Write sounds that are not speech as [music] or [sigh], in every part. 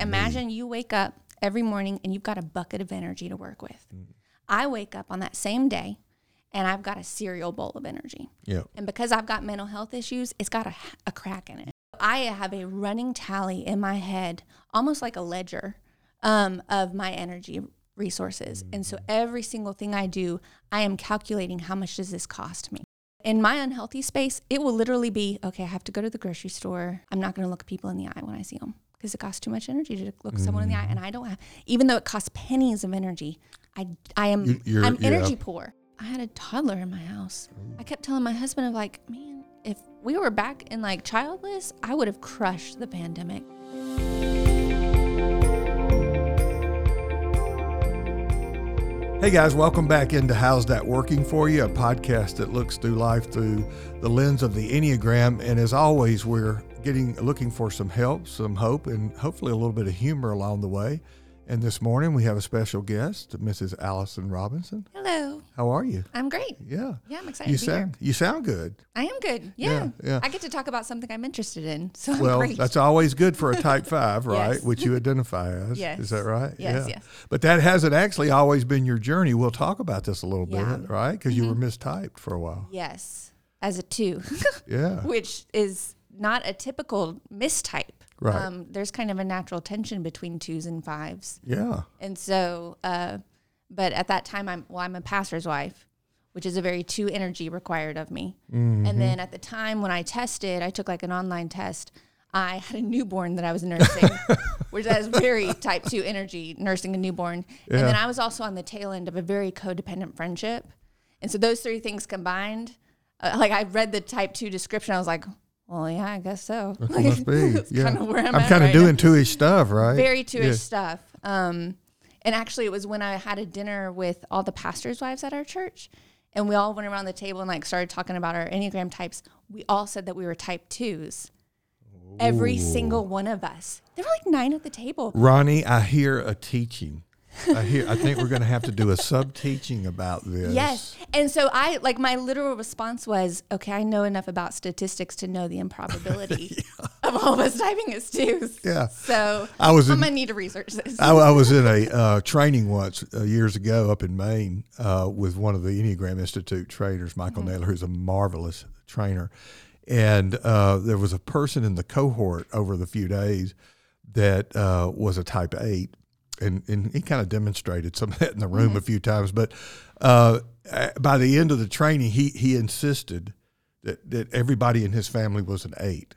Imagine you wake up every morning and you've got a bucket of energy to work with. Mm. I wake up on that same day and I've got a cereal bowl of energy. Yeah. And because I've got mental health issues, it's got a, a crack in it. I have a running tally in my head, almost like a ledger um, of my energy resources. And so every single thing I do, I am calculating how much does this cost me. In my unhealthy space, it will literally be okay, I have to go to the grocery store. I'm not going to look people in the eye when I see them because it costs too much energy to look someone in the eye. And mm. I don't have, even though it costs pennies of energy, I, I am, You- you're- I'm yeah. energy poor. I had a toddler in my house. I kept telling my husband of like, man, if we were back in like childless, I would have crushed the pandemic. Hey guys, welcome back into How's That Working For You, a podcast that looks through life through the lens of the Enneagram. And as always, we're getting looking for some help, some hope, and hopefully a little bit of humor along the way. And this morning we have a special guest, Mrs. Allison Robinson. Hello. How are you? I'm great. Yeah. Yeah, I'm excited You to be here. sound you sound good. I am good. Yeah. Yeah, yeah. I get to talk about something I'm interested in. [laughs] So I'm Well, great. that's always good for a type [laughs] five, right? Yes. Which you identify [laughs] as. Yes. Is that right? Yes, yeah. yes. But that hasn't actually always been your journey. We'll talk about this a little Yeah. Mm-hmm. bit, right? Because you were mistyped for a while. yes, as a two, Yeah. which is not a typical mistype. Right. Um, there's kind of a natural tension between twos and fives. Yeah. And so, uh, but at that time, I'm well, I'm a pastor's wife, which is a very two energy required of me. Mm-hmm. And then at the time when I tested, I took like an online test. I had a newborn that I was nursing, [laughs] which is very type two energy, nursing a newborn. And then I was also on the tail end of a very codependent friendship. And so those three things combined, uh, like I read the type two description, I was like, well, yeah, I guess so. Must [laughs] be. That's yeah. kinda where I'm I'm kind of right now doing two-ish stuff, right? very two-ish Yeah. stuff. Um, and actually, it was when I had a dinner with all the pastors' wives at our church, and we all went around the table and like started talking about our enneagram types. We all said that we were type twos. Every single one of us. There were like nine at the table. Ronnie, I hear a teaching. I hear. I think we're going to have to do a sub-teaching about this. Yes. And so I like my literal response was, okay, I know enough about statistics to know the improbability [laughs] of all of us typing as twos. Yeah. So I was I'm in- gonna need to research this. I, I was in a uh, training once uh, years ago up in Maine uh, with one of the Enneagram Institute trainers, Michael Naylor, who's a marvelous trainer. And uh, there was a person in the cohort over the few days that uh, was a type eight. And, and he kind of demonstrated some of that in the room a few times. But uh, by the end of the training, he, he insisted that, that everybody in his family was an eight.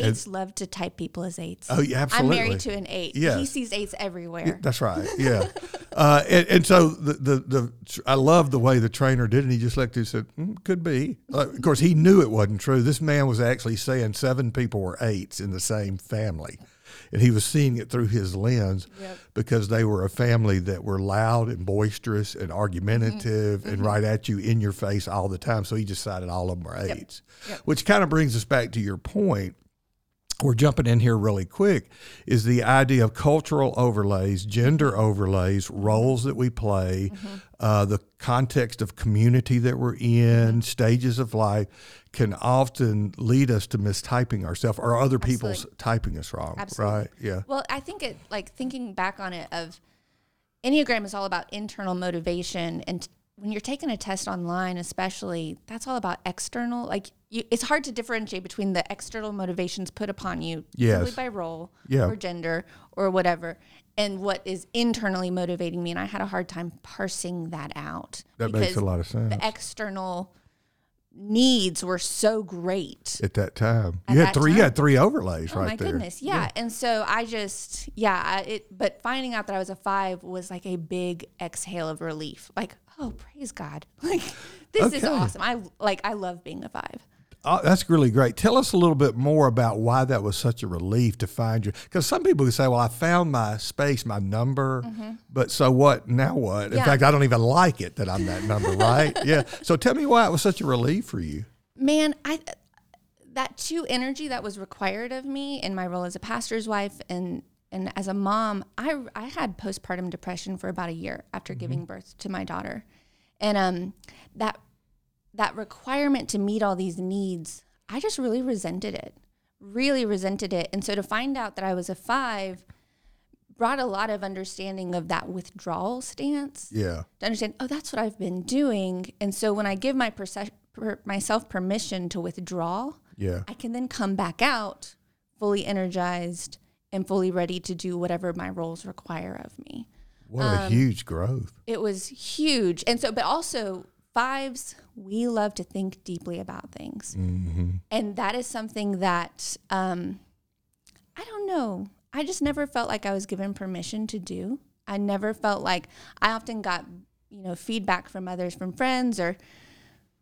Eights love to type people as eights. Oh, yeah, absolutely. I'm married to an eight. Yeah. He sees eights everywhere. That's right. Yeah. [laughs] uh, and, and so the, the, the, I love the way the trainer did it. He just looked and said, mm, could be. Uh, of course, he knew it wasn't true. This man was actually saying seven people were eights in the same family. And he was seeing it through his lens Yep. because they were a family that were loud and boisterous and argumentative Mm-hmm. and right at you in your face all the time. So he decided all of them were eights, Yep. which kind of brings us back to your point we're jumping in here really quick is the idea of cultural overlays, gender overlays, roles that we play, uh, the context of community that we're in, stages of life can often lead us to mistyping ourselves or other people's Absolutely. typing us wrong. Absolutely. Right? Yeah. Well, I think it like thinking back on it of Enneagram is all about internal motivation and when you're taking a test online especially that's all about external like you, it's hard to differentiate between the external motivations put upon you Yes. simply by role Yeah. or gender or whatever and what is internally motivating me and I had a hard time parsing that out That makes a lot of sense the external needs were so great at that time. At you had three. You had three overlays Oh right my there. goodness, yeah. And so I just, yeah, I, it. But finding out that I was a five was like a big exhale of relief. Like, oh, praise God! [laughs] Like, this is awesome. I like, I love being a five. Oh, that's really great. Tell us a little bit more about why that was such a relief to find you. Because some people would say, "Well, I found my space, my number, but so what? Now what?" In Mm-hmm. Yeah. fact, I don't even like it that I'm that number, right? [laughs] yeah. So tell me why it was such a relief for you. Man, I that two energy that was required of me in my role as a pastor's wife and and as a mom, I I had postpartum depression for about a year after giving birth to my daughter, and um that that requirement to meet all these needs, I just really resented it, really resented it, and so to find out that I was a five. brought a lot of understanding of that withdrawal stance Yeah. to understand, oh, that's what I've been doing. And so when I give my perce- per- myself permission to withdraw, Yeah. I can then come back out fully energized and fully ready to do whatever my roles require of me. What a um, huge growth. It was huge. And so, but also, fives, we love to think deeply about things. And that is something that, um, I don't know, I just never felt like I was given permission to do. I never felt like I often got, you know, feedback from others, from friends, or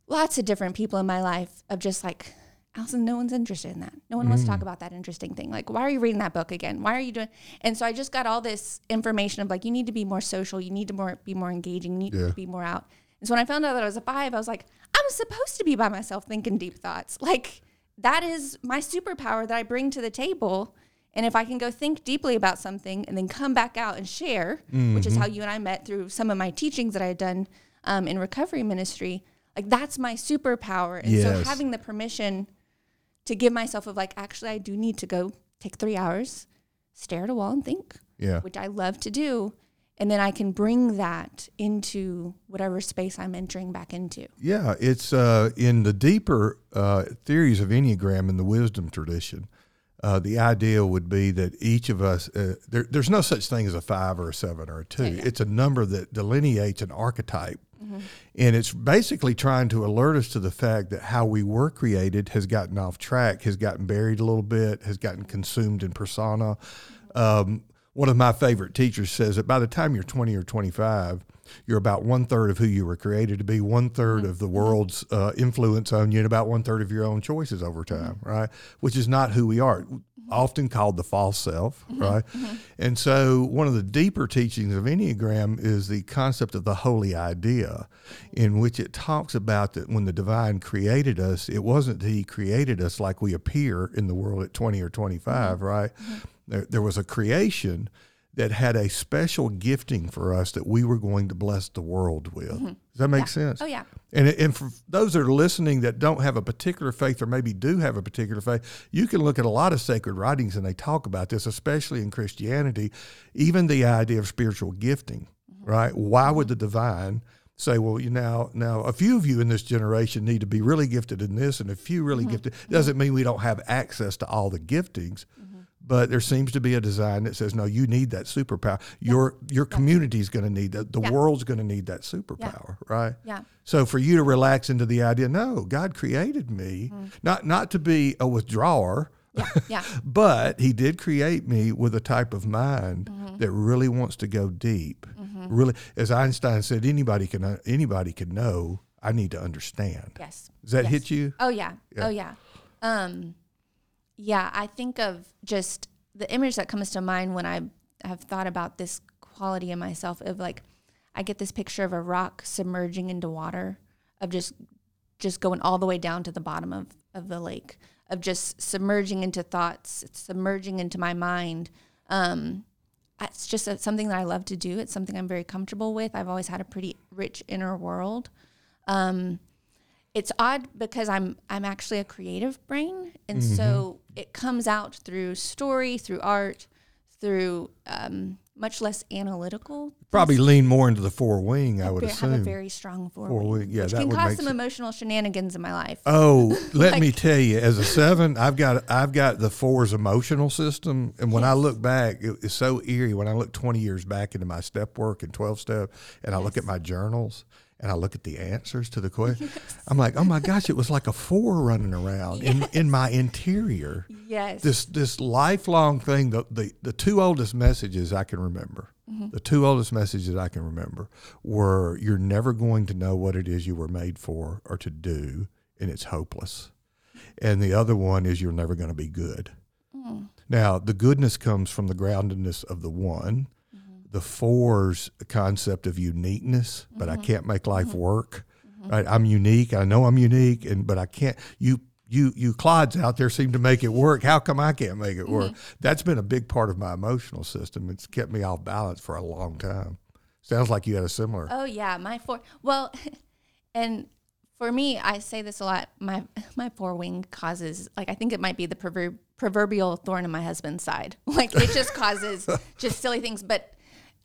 lots of different people in my life of just like, Allison, no one's interested in that. No one wants to talk about that interesting thing. Like, why are you reading that book again? Why are you doing? And so I just got all this information of like, you need to be more social. You need to more be more engaging. You need Yeah. to be more out. And so when I found out that I was a five, I was like, I'm supposed to be by myself thinking deep thoughts. [laughs] Like that is my superpower that I bring to the table. And if I can go think deeply about something and then come back out and share, which is how you and I met through some of my teachings that I had done um, in recovery ministry, like that's my superpower. And so having the permission to give myself of like, actually, I do need to go take three hours, stare at a wall and think, Yeah. which I love to do. And then I can bring that into whatever space I'm entering back into. Yeah, it's uh, in the deeper uh, theories of Enneagram in the wisdom tradition. Uh, the idea would be that each of us, uh, there, there's no such thing as a five or a seven or a two. yeah. It's a number that delineates an archetype. And it's basically trying to alert us to the fact that how we were created has gotten off track, has gotten buried a little bit, has gotten consumed in persona. Um, one of my favorite teachers says that by the time you're 20 or 25, you're about one third of who you were created to be, one third mm-hmm. of the world's uh, influence on you, and about one third of your own choices over mm-hmm. time, right? Which is not who we are. Mm-hmm. Often called the false self, right? And so, one of the deeper teachings of Enneagram is the concept of the holy idea, in which it talks about that when the divine created us, it wasn't that he created us like we appear in the world at 20 or 25, right? There, there was a creation that had a special gifting for us that we were going to bless the world with. Mm-hmm. Does that make sense? Oh, yeah. And, and for those that are listening that don't have a particular faith or maybe do have a particular faith, you can look at a lot of sacred writings and they talk about this, especially in Christianity, even the idea of spiritual gifting, mm-hmm. right? Why would mm-hmm. the divine say, well, you now, now a few of you in this generation need to be really gifted in this and a few really gifted? Doesn't mean we don't have access to all the giftings. But there seems to be a design that says, no, you need that superpower. Your your community is going to need that. The Yeah. world's going to need that superpower, right? Yeah. So for you to relax into the idea, no, God created me mm-hmm. not not to be a withdrawer, Yeah. Yeah. [laughs] but He did create me with a type of mind mm-hmm. that really wants to go deep. Mm-hmm. Really, as Einstein said, anybody can uh, anybody can know. I need to understand. yes. Does that Yes. hit you? Oh yeah. Oh yeah. Um yeah, I think of just the image that comes to mind when I have thought about this quality in myself of like I get this picture of a rock submerging into water of just just going all the way down to the bottom of, of the lake of just submerging into thoughts submerging into my mind. Um, it's just a, something that i love to do. It's something i'm very comfortable with. I've always had a pretty rich inner world. Um, it's odd because I'm I'm actually a creative brain, and so it comes out through story, through art, through um, much less analytical. Probably lean more into the four wing. I would Ve- assume. have a very strong Four forward, wing, yeah, which that can would cause make some emotional shenanigans in my life. Oh, [laughs] let Like- me tell you, as a seven, I've got I've got the four's emotional system, and when I look back, it, it's so eerie. When I look twenty years back into my step work and twelve step, and I look at my journals and I look at the answers to the question, [laughs] I'm like, oh my gosh, it was like a four running around in in my interior. yes, This this lifelong thing. The the, the two oldest messages I can remember. Mm-hmm. The two oldest messages I can remember were you're never going to know what it is you were made for or to do, and it's hopeless. And the other one is you're never going to be good. Mm. Now, the goodness comes from the groundedness of the one, the fours concept of uniqueness, but I mm-hmm. can't make life mm-hmm. work. Mm-hmm. Right? I'm unique. I know I'm unique, and but I can't. You you you clods out there seem to make it work. How come I can't make it work? That's been a big part of my emotional system. It's kept me off balance for a long time. Sounds like you had a similar. Oh yeah, my four. Well, [laughs] and For me, I say this a lot. My [laughs] my four wing causes like I think it might be the proverb, proverbial thorn in my husband's side. [laughs] Like it just causes just silly things. But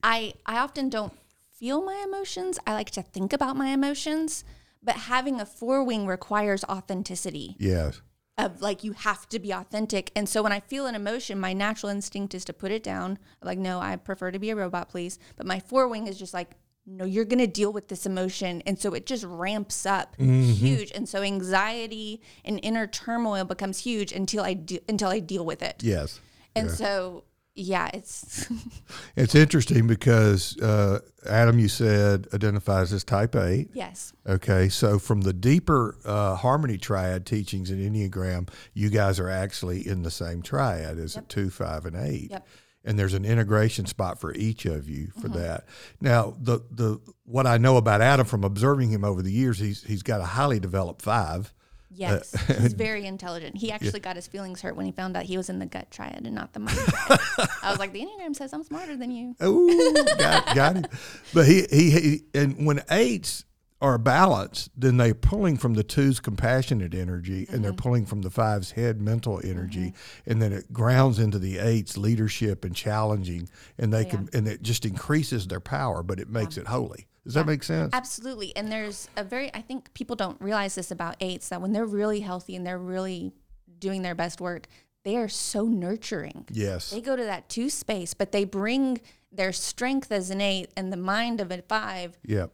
I I often don't feel my emotions. I like to think about my emotions. But having a four wing requires authenticity Yes. of like you have to be authentic. And so when I feel an emotion, my natural instinct is to put it down. Like, no, I prefer to be a robot, please. But my four wing is just like, no, you're going to deal with this emotion. And so it just ramps up mm-hmm. huge. And so anxiety and inner turmoil becomes huge until I do, until I deal with it. Yes. And so, yeah, it's [laughs] It's interesting because uh, Adam, you said identifies as type eight. yes. Okay, so from the deeper uh, harmony triad teachings in Enneagram, you guys are actually in the same triad as a two, five, and eight. Yep. And there's an integration spot for each of you for Mm-hmm. that. Now, the the what I know about Adam from observing him over the years, he's he's got a highly developed five. Uh, yes, he's very intelligent. He [laughs] actually got his feelings hurt when he found out he was in the gut triad and not the mind triad. I was like, the Enneagram says I'm smarter than you. Ooh, got, got him. But he, he he and when eights are balanced, then they're pulling from the two's compassionate energy and they're mm-hmm. pulling from the five's head mental energy, mm-hmm. and then it grounds into the eight's leadership and challenging, and they can and it just increases their power, but it makes it holy. Does that make sense? Absolutely. And there's a very, I think people don't realize this about eights that when they're really healthy and they're really doing their best work, they are so nurturing. Yes. They go to that two space, but they bring their strength as an eight and the mind of a five Yep.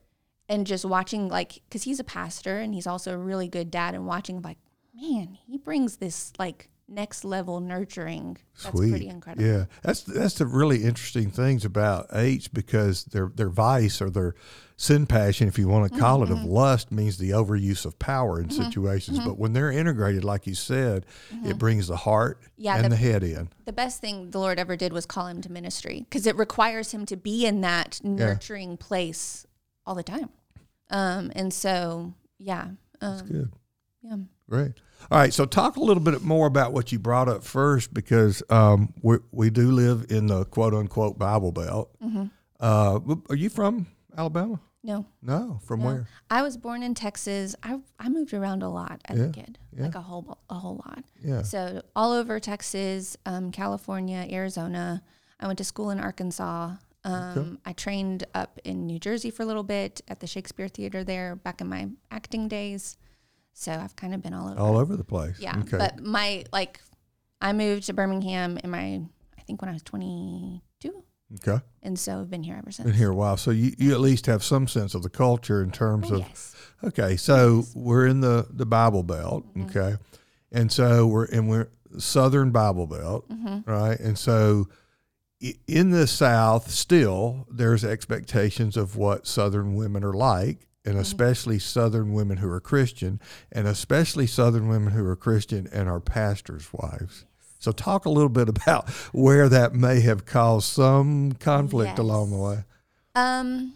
and just watching, like, because he's a pastor and he's also a really good dad and watching, like, man, he brings this, like, next level nurturing. That's Sweet. pretty incredible. Yeah, that's that's the really interesting things about eights because their their vice or their sin passion, if you want to call it, Mm-hmm. of lust means the overuse of power in situations. But when they're integrated, like you said, it brings the heart Mm-hmm. Yeah, and the- the, head in. the best thing the Lord ever did was call him to ministry because it requires him to be in that nurturing place all the time. Um, and so, yeah, um, Good. yeah, Great. All right. So talk a little bit more about what you brought up first, because um, we we do live in the quote unquote Bible Belt. Mm-hmm. Uh, are you from Alabama? no, No. From no. where? I was born in Texas. I I moved around a lot as Yeah, a kid, like a whole a whole lot. Yeah. So all over Texas, um, California, Arizona. I went to school in Arkansas. Um, I trained up in New Jersey for a little bit at the Shakespeare Theater there back in my acting days. So I've kind of been all over. All over the place. Yeah, Okay. but my like, I moved to Birmingham in my I think when I was twenty two, okay. and so I've been here ever since. Been here a while, so you, you at least have some sense of the culture in terms Oh, of. yes. Okay, so we're in the the Bible Belt, Mm-hmm. okay, and so we're and we're Southern Bible Belt, Mm-hmm. right, and so in the South, still there's expectations of what Southern women are like. And especially Southern women who are Christian, and especially Southern women who are Christian and are pastors' wives. So, talk a little bit [laughs] about where that may have caused some conflict along the way. Um,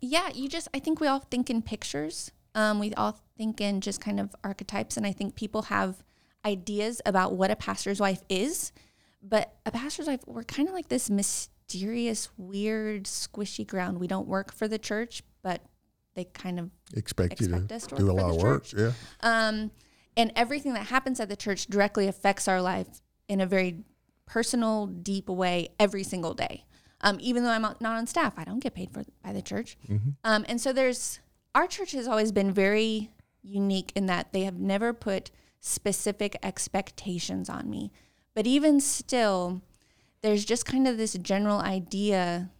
yeah, you just I think we all think in pictures. Um, we all think in just kind of archetypes, and I think people have ideas about what a pastor's wife is. But a pastor's wife, we're kind of like this mysterious, weird, squishy ground. We don't work for the church, but they kind of Expect, you Expect us to to do a lot of work. church. Yeah. Um, and everything that happens at the church directly affects our life in a very personal, deep way every single day. Um, even though I'm not on staff, I don't get paid for by the church. Um, and so there's our church has always been very unique in that they have never put specific expectations on me. But even still, there's just kind of this general idea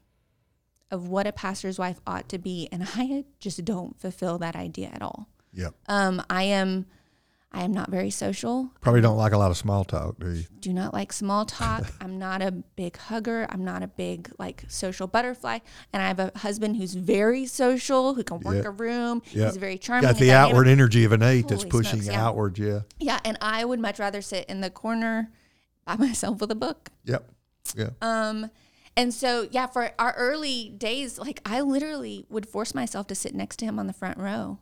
of what a pastor's wife ought to be, and [laughs] I just don't fulfill that idea at all. Yep. Um, I am, I am not very social. Probably don't like a lot of small talk, do you? Do not like small talk. [laughs] I'm not a big hugger. I'm not a big like social butterfly. And I have a husband who's very social, who can work Yeah. a room. Yeah. He's very charming. Got the dynamic. outward energy of an eight that's pushing smokes, yeah. outward. Yeah. Yeah, and I would much rather sit in the corner by [laughs] myself with a book. Yep. Yeah. Um, and so yeah, for our early days, like I literally would force myself to sit next to him on the front row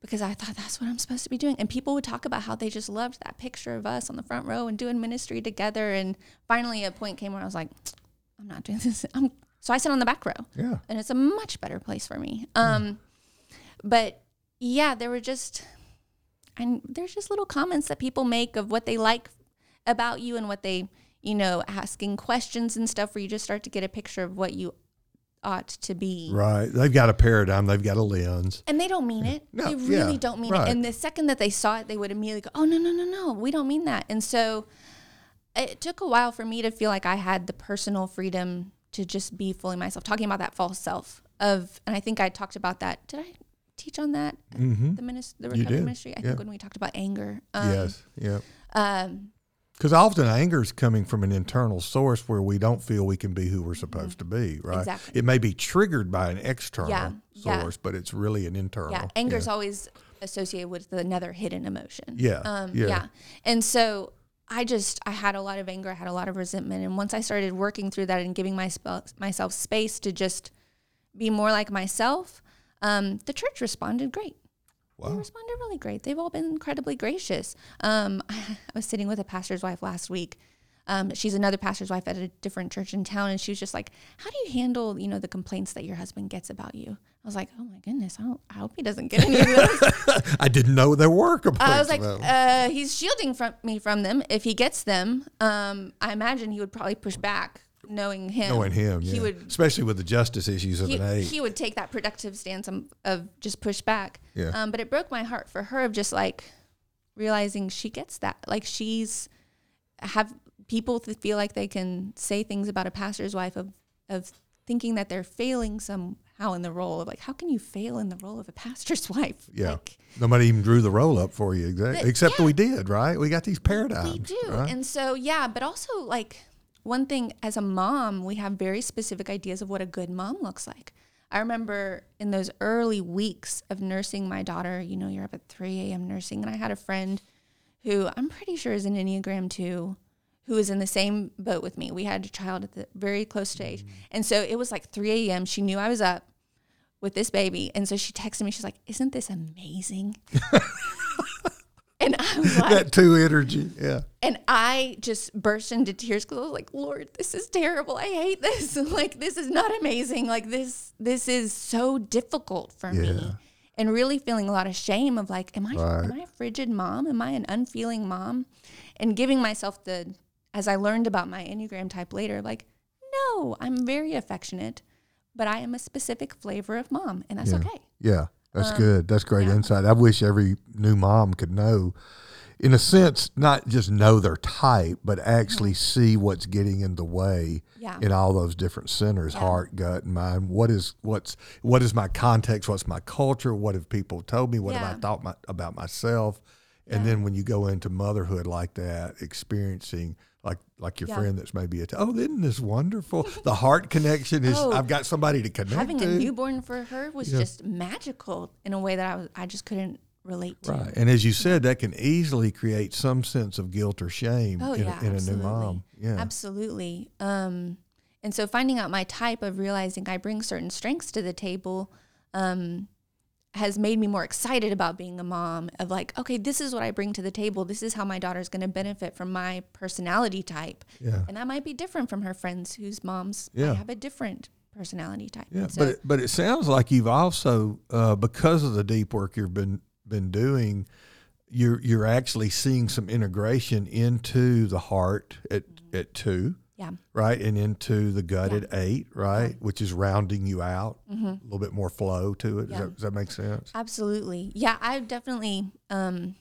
because I thought that's what I'm supposed to be doing. And people would talk about how they just loved that picture of us on the front row and doing ministry together. And finally, a point came where I was like, [tsk] I'm not doing [laughs] this. I'm so I sit on the back row Yeah. and it's a much better place for me. Um, but yeah, there were just, and there's just little comments that people make of what they like about you and what they, you know, asking questions and stuff where you just start to get a picture of what you ought to be. Right. They've got a paradigm. They've got a lens. And they don't mean it. No, they really yeah, don't mean right. it. And the second that they saw it, they would immediately go, "Oh no, no, no, no, we don't mean that." And so it took a while for me to feel like I had the personal freedom to just be fully myself. Talking about that false self of, and I think I talked about that. Did I teach on that? Mm-hmm. The ministry, the recovery ministry. I yeah. think when we talked about anger. Um, yes. Yeah. Um, Because often anger is coming from an internal source where we don't feel we can be who we're supposed to be, right? Exactly. It may be triggered by an external Yeah, yeah. source, but it's really an internal. yeah, anger is always associated with another hidden emotion. Yeah, Um, yeah. yeah. And so I just I had a lot of anger, I had a lot of resentment, and once I started working through that and giving my, myself space to just be more like myself, um, the church responded great. They Wow. responded really great. They've all been incredibly gracious. Um, [laughs] I was sitting with a pastor's wife last week. Um, she's another pastor's wife at a different church in town, and she was just like, "How do you handle, you know, the complaints that your husband gets about you?" I was like, "Oh my goodness, I, don't, I hope he doesn't get any of those." [laughs] I didn't know there were complaints I was like, uh, "He's shielding from me from them. If he gets them, um, I imagine he would probably push back, knowing him. knowing him, he yeah. would especially with the justice issues of he, an he would take that productive stance of, of just push back. Yeah. Um, but it broke my heart for her of just like realizing she gets that. Like she's have people feel like they can say things about a pastor's wife of of thinking that they're failing somehow in the role of like how can you fail in the role of a pastor's [laughs] wife? yeah, Like, nobody even drew the role up for you, exactly. Except yeah. we did, right? We got these paradigms. We do. right? And so, yeah, but also like one thing as a mom, we have very specific ideas of what a good mom looks like. I remember in those early weeks of nursing my daughter, you know, you're up at 3 a.m. nursing, and I had a friend who I'm pretty sure is an Enneagram 2 who was in the same boat with me. We had a child at the very close to age. Mm. And so it was like 3 a.m. She knew I was up with this baby. And so she texted me, she's like, Isn't this amazing? [laughs] and I was [laughs] like, that two energy, yeah. and I just burst into tears because I was like, Lord, this is terrible. I hate this. [laughs] like, this is not amazing. Like, this, this is so difficult for Yeah. me. And really feeling a lot of shame of like, am I, Right. am I a frigid mom? Am I an unfeeling mom? And giving myself the, as I learned about my Enneagram type later, like, no, I'm very affectionate, but I am a specific flavor of mom, and that's Yeah. okay. Yeah, that's good. That's great yeah. insight. I wish every new mom could know, in a sense, not just know their type, but actually see what's getting in the way Mm-hmm. Yeah. in all those different centers, Yeah. heart, gut, and mind. What is what's what is my context? What's my culture? What have people told me? What have I thought my, about myself? And then when you go into motherhood like that, experiencing like like your Yeah. friend that's maybe a t- oh, isn't this wonderful? [laughs] the heart connection is Oh, I've got somebody to connect Having to. a newborn for her was Yeah. just magical in a way that I was, I just couldn't relate to. Right. And as you said, that can easily create some sense of guilt or shame Oh in, yeah, a, in a new mom. Yeah. absolutely. Um, and so finding out my type of realizing I bring certain strengths to the table, um, has made me more excited about being a mom. Of like, okay, this is what I bring to the table. This is how my daughter's going to benefit from my personality type, Yeah. and that might be different from her friends whose moms Yeah. have a different personality type. Yeah. So, but it, but it sounds like you've also uh, because of the deep work you've been been doing, you're you're actually seeing some integration into the heart at at two, yeah, right, and into the gut Yeah. at eight, right, which is rounding you out, hmm a little bit more flow to it. Does, that, does that make sense? Absolutely. Yeah, I've definitely um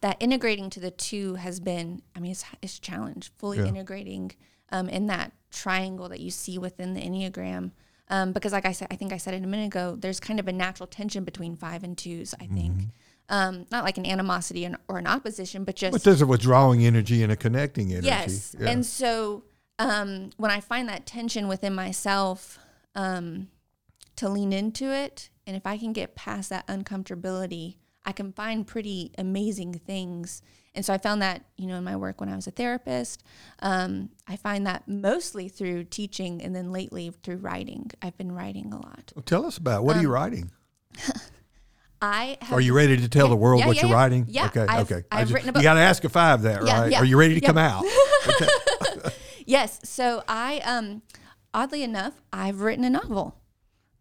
that integrating to the two has been I mean it's it's a challenge fully Yeah. integrating um in that triangle that you see within the Enneagram. Um, because like I said I think I said it a minute ago, there's kind of a natural tension between five and twos, I think. Mm-hmm. Um, not like an animosity or an opposition, but just But there's a withdrawing energy and a connecting energy. Yes. Yeah. And so um, when I find that tension within myself, um, to lean into it, and if I can get past that uncomfortability, I can find pretty amazing things. And so I found that, you know, in my work when I was a therapist, um, I find that mostly through teaching and then lately through writing. I've been writing a lot. Well, tell us about what are you Um, writing? [laughs] I have Are you ready to tell Yeah, the world yeah, what yeah, you're writing? Yeah, Okay. I've- okay. I I've just- written a You got to ask a five that, right? Are you ready to come out? [laughs] [laughs] Yes. So I, um, oddly enough, I've written a novel.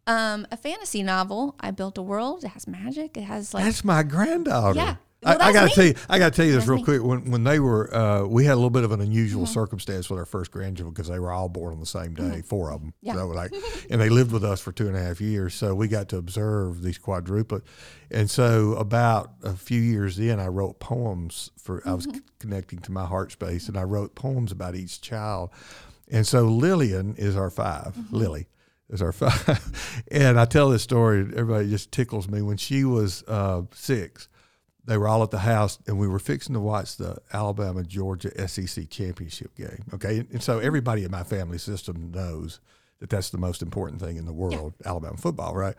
Um, a fantasy novel. I built a world. It has magic. It has like That's my granddaughter. Yeah. I, Well, I gotta me. tell you, I gotta tell you this That's real me. quick. When when they were, uh, we had a little bit of an unusual Mm-hmm. circumstance with our first grandchildren because they were all born on the same day, four of them. Yeah. So like, [laughs] and they lived with us for two and a half years. So we got to observe these quadruplets. And so about a few years in, I wrote poems for. I was Mm-hmm. c- connecting to my heart space, and I wrote poems about each child. And so Lillian is our 5 Mm-hmm. Lily is our [laughs] five. and I tell this story, everybody just tickles me. When she was uh, six, they were all at the house, and we were fixing to watch the Alabama Georgia SEC championship game. Okay, and so everybody in my family system knows that that's the most important thing in the world, Alabama football, right?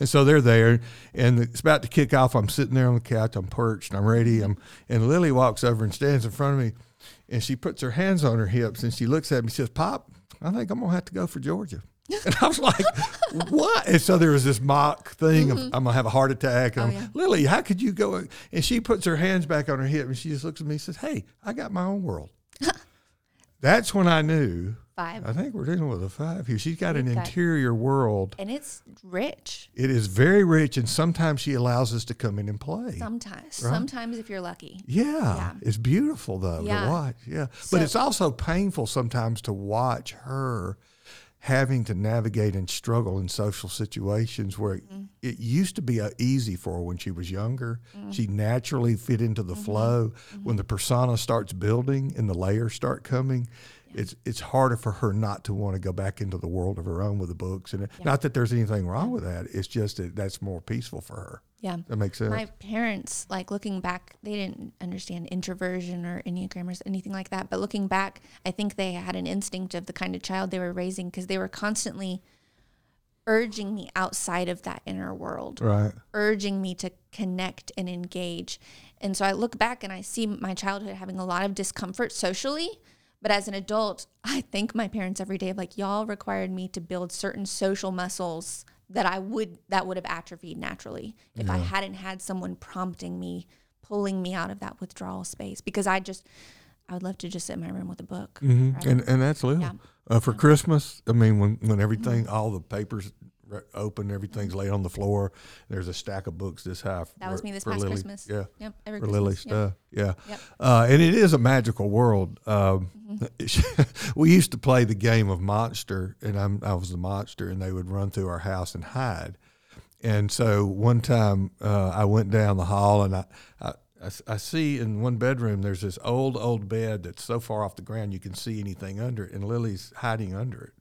And so they're there, and it's about to kick off. I'm sitting there on the couch, I'm perched, I'm ready. I'm, and Lily walks over and stands in front of me, and she puts her hands on her hips, and she looks at me. She says, "Pop, I think I'm gonna have to go for Georgia." [laughs] And I was like, "What?" And so there was this mock thing of I'm gonna have a heart attack. And I'm, Mm-hmm. Oh, yeah. Lily, how could you go? And she puts her hands back on her hip, and she just looks at me and says, "Hey, I got my own world." [laughs] That's when I knew. five, I think we're dealing with a five here. She's got an We've got- interior world. and it's rich. It is very rich, and sometimes she allows us to come in and play. Sometimes, Right. sometimes if you're lucky. Yeah, Yeah. it's beautiful though Yeah. to watch. Yeah, So- but it's also painful sometimes to watch her having to navigate and struggle in social situations where Mm-hmm. it used to be uh, easy for her when she was younger. Mm-hmm. She naturally fit into the flow. When the persona starts building and the layers start coming, it's it's harder for her not to want to go back into the world of her own with the books. And it, not that there's anything wrong with that. It's just that that's more peaceful for her. Yeah. That makes sense. My parents, like looking back, they didn't understand introversion or Enneagram or anything like that. But looking back, I think they had an instinct of the kind of child they were raising because they were constantly urging me outside of that inner world, right. urging me to connect and engage. And so I look back and I see my childhood having a lot of discomfort socially. But as an adult, I thank my parents every day of like, y'all required me to build certain social muscles that I would that would have atrophied naturally if I hadn't had someone prompting me, pulling me out of that withdrawal space. Because I just I would love to just sit in my room with a book. Mm-hmm. right? And and that's little. Yeah. Uh, for Christmas, I mean, when when everything, all the papers open, everything's laid on the floor. There's a stack of books this high. That was me this past Lily. Christmas. Yeah, Yep. Every for Christmas. Lily Yep. stuff. Yeah, Yep. uh, and it is a magical world. Um, Mm-hmm. [laughs] we used to play the game of monster, and I'm, I was the monster, and they would run through our house and hide. And so one time uh, I went down the hall and I I see in one bedroom there's this old, old bed that's so far off the ground you can see anything under it, and Lily's hiding under it.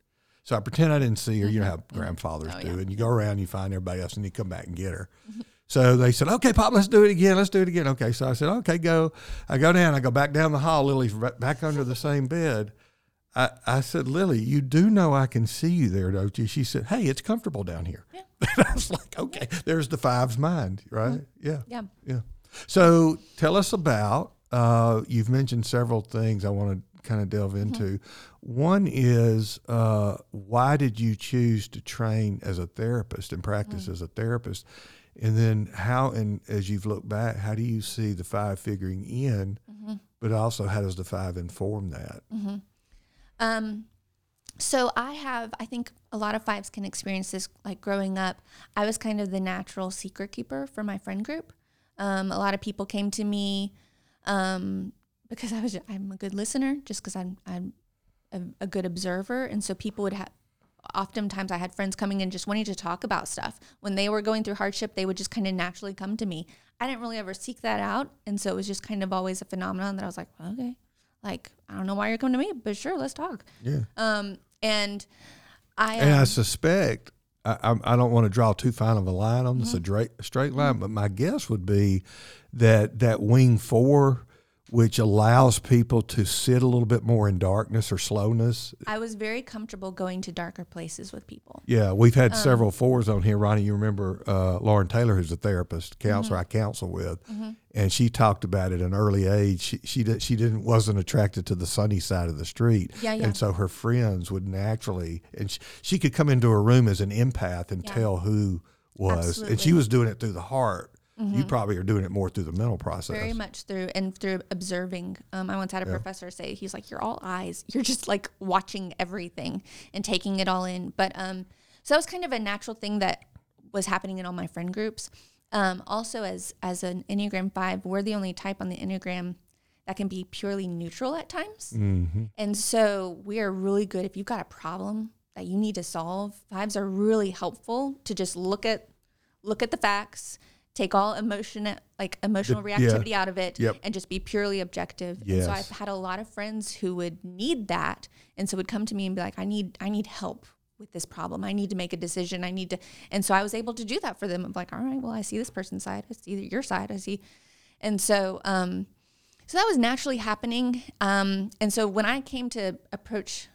So I pretend I didn't see her. You know how mm-hmm. Mm-hmm. grandfathers Oh, do. yeah. And you go around, you find everybody else, and you come back and get her. Mm-hmm. So they said, okay, Pop, let's do it again. Let's do it again. Okay. So I said, okay, go. I go down. I go back down the hall. Lily's back under the same bed. I, I said, Lily, you do know I can see you there, don't you? She said, hey, it's comfortable down here. Yeah. [laughs] And I was like, okay, there's the five's mind, right? Yeah. Yeah. Yeah. So tell us about, uh, you've mentioned several things I want to kind of delve into. One is, uh, why did you choose to train as a therapist and practice as a therapist? And then how, and as you've looked back, how do you see the five figuring in, but also how does the five inform that? Um, so I have, I think a lot of fives can experience this. Like growing up, I was kind of the natural secret keeper for my friend group. Um, a lot of people came to me um, because I was, I'm a good listener, just because I'm, I'm a, a good observer, and so people would have. Oftentimes, I had friends coming in just wanting to talk about stuff. When they were going through hardship, they would just kind of naturally come to me. I didn't really ever seek that out, and so it was just kind of always a phenomenon that I was like, okay, like I don't know why you're coming to me, but sure, let's talk. Yeah. Um, and I, And I um, suspect I, I, don't want to draw too fine of a line on Mm-hmm. this, a straight, straight line, but my guess would be that that wing four, which allows people to sit a little bit more in darkness or slowness. I was very comfortable going to darker places with people. Yeah, we've Um, had several fours on here. Ronnie, you remember uh, Lauren Taylor, who's a therapist, Mm-hmm. counselor I counsel with, and she talked about it at an early age. She she, did, she didn't wasn't attracted to the sunny side of the street, Yeah, yeah. and so her friends would naturally, and she, she could come into a room as an empath and Yeah. tell who was, and she Mm-hmm. was doing it through the heart. You probably are doing it more through the mental process. Very much through and through observing. Um, I once had a professor say, he's like, you're all eyes. [laughs] You're just like watching everything and taking it all in. But um, so that was kind of a natural thing that was happening in all my friend groups. Um, also, as as an Enneagram Five, we're the only type on the Enneagram that can be purely neutral at times, Mm-hmm. and so we are really good if you've got a problem that you need to solve. Fives are really helpful to just look at look at the facts, take all emotion like emotional The- yeah. reactivity out of it, Yep. and just be purely objective. And so I've had a lot of friends who would need that, and so would come to me and be like, "I need I need help." With this problem, I need to make a decision. I need to, and so I was able to do that for them. I'm like, all right, well, I see this person's side, I see your side, I see, and so, um, so that was naturally happening. Um, and so when I came to approach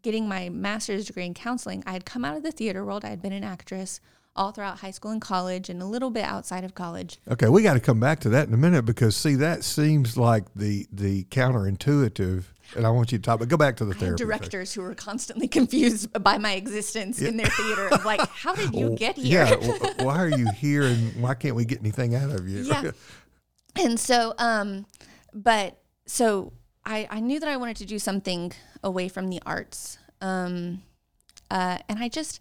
getting my master's degree in counseling, I had come out of the theater world. I had been an actress all throughout high school and college, and a little bit outside of college. Okay, we got to come back to that in a minute because see that seems like the the counterintuitive, and I want you to talk. But go back to the therapy. directors who were constantly [laughs] confused by my existence in their theater of like, how did you Well, get here? Yeah, why are you here, and why can't we get anything out of you? Yeah. [laughs] and so um but so I, I knew that I wanted to do something away from the arts. Um, uh, and I just,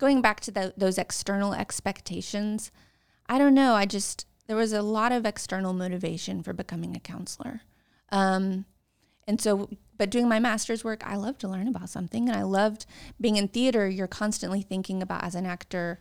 going back to the, those external expectations, I don't know. I just, there was a lot of external motivation for becoming a counselor. Um, and so, but doing my master's work, I love to learn about something. And I loved being in theater. You're constantly thinking about, as an actor,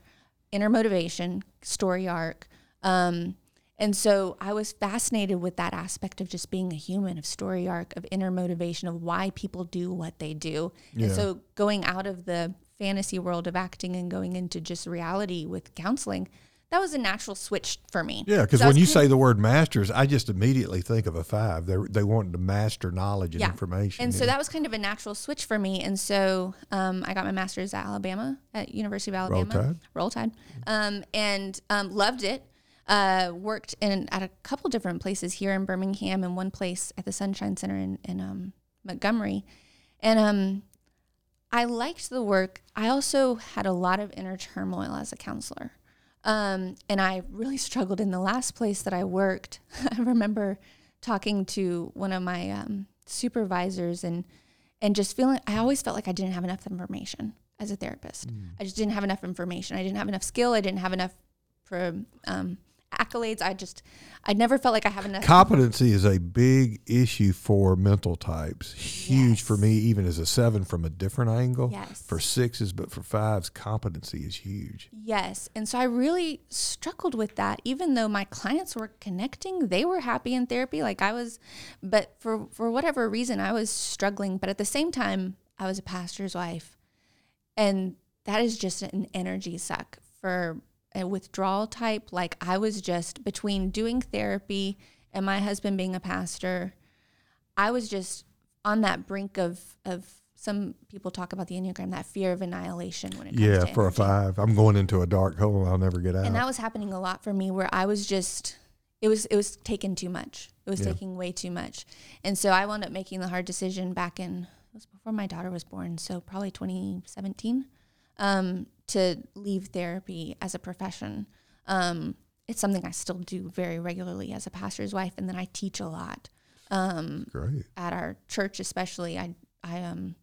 inner motivation, story arc. Um, and so I was fascinated with that aspect of just being a human, of story arc, of inner motivation, of why people do what they do. Yeah. And so going out of the fantasy world of acting and going into just reality with counseling, that was a natural switch for me. Yeah, because when you say the word masters, I just immediately think of a five. They they want to master knowledge and Yeah. information. And so that was kind of a natural switch for me. And so um, I got my master's at Alabama, at University of Alabama. Roll. Tide. Roll Tide. Um, and um, loved it. Uh, worked in at a couple different places here in Birmingham and one place at the Sunshine Center in, in um, Montgomery. And um, I liked the work. I also had a lot of inner turmoil as a counselor. Um, and I really struggled in the last place that I worked. [laughs] I remember talking to one of my um, supervisors and and just feeling I always felt like I didn't have enough information as a therapist. I just didn't have enough information. I didn't have enough skill. I didn't have enough pro, um, accolades. I just I never felt like I have enough. Competency is a big issue for mental types. Huge for me, even as a seven from a different angle. Yes. For sixes, but for fives, competency is huge. Yes. And so I really struggled with that. Even though my clients were connecting, they were happy in therapy. Like I was, but for, for whatever reason, I was struggling. But at the same time, I was a pastor's wife. And that is just an energy suck for a withdrawal type. Like I was just between doing therapy and my husband being a pastor, I was just on that brink of, of, some people talk about the Enneagram, that fear of annihilation when it comes Yeah, for a five, I'm going into a dark hole. I'll never get out. And that was happening a lot for me where I was just it was it was taking too much. It was Yeah. taking way too much. And so I wound up making the hard decision back in it was before my daughter was born, so probably 2017, um, to leave therapy as a profession. Um, it's something I still do very regularly as a pastor's wife, and then I teach a lot um, Great. at our church, especially. I I um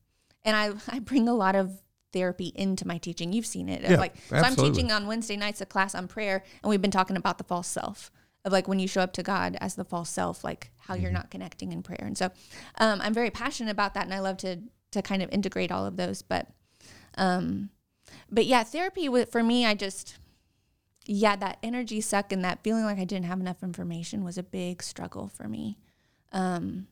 and I [laughs] I bring a lot of therapy into my teaching. You've seen it. Yeah, like so I'm teaching on Wednesday nights a class on prayer and we've been talking about the false self of like when you show up to God as the false self, like how you're Mm-hmm. not connecting in prayer. And so um, I'm very passionate about that and I love to to kind of integrate all of those. But um but yeah, therapy for me I just yeah, that energy suck and that feeling like I didn't have enough information was a big struggle for me. Um,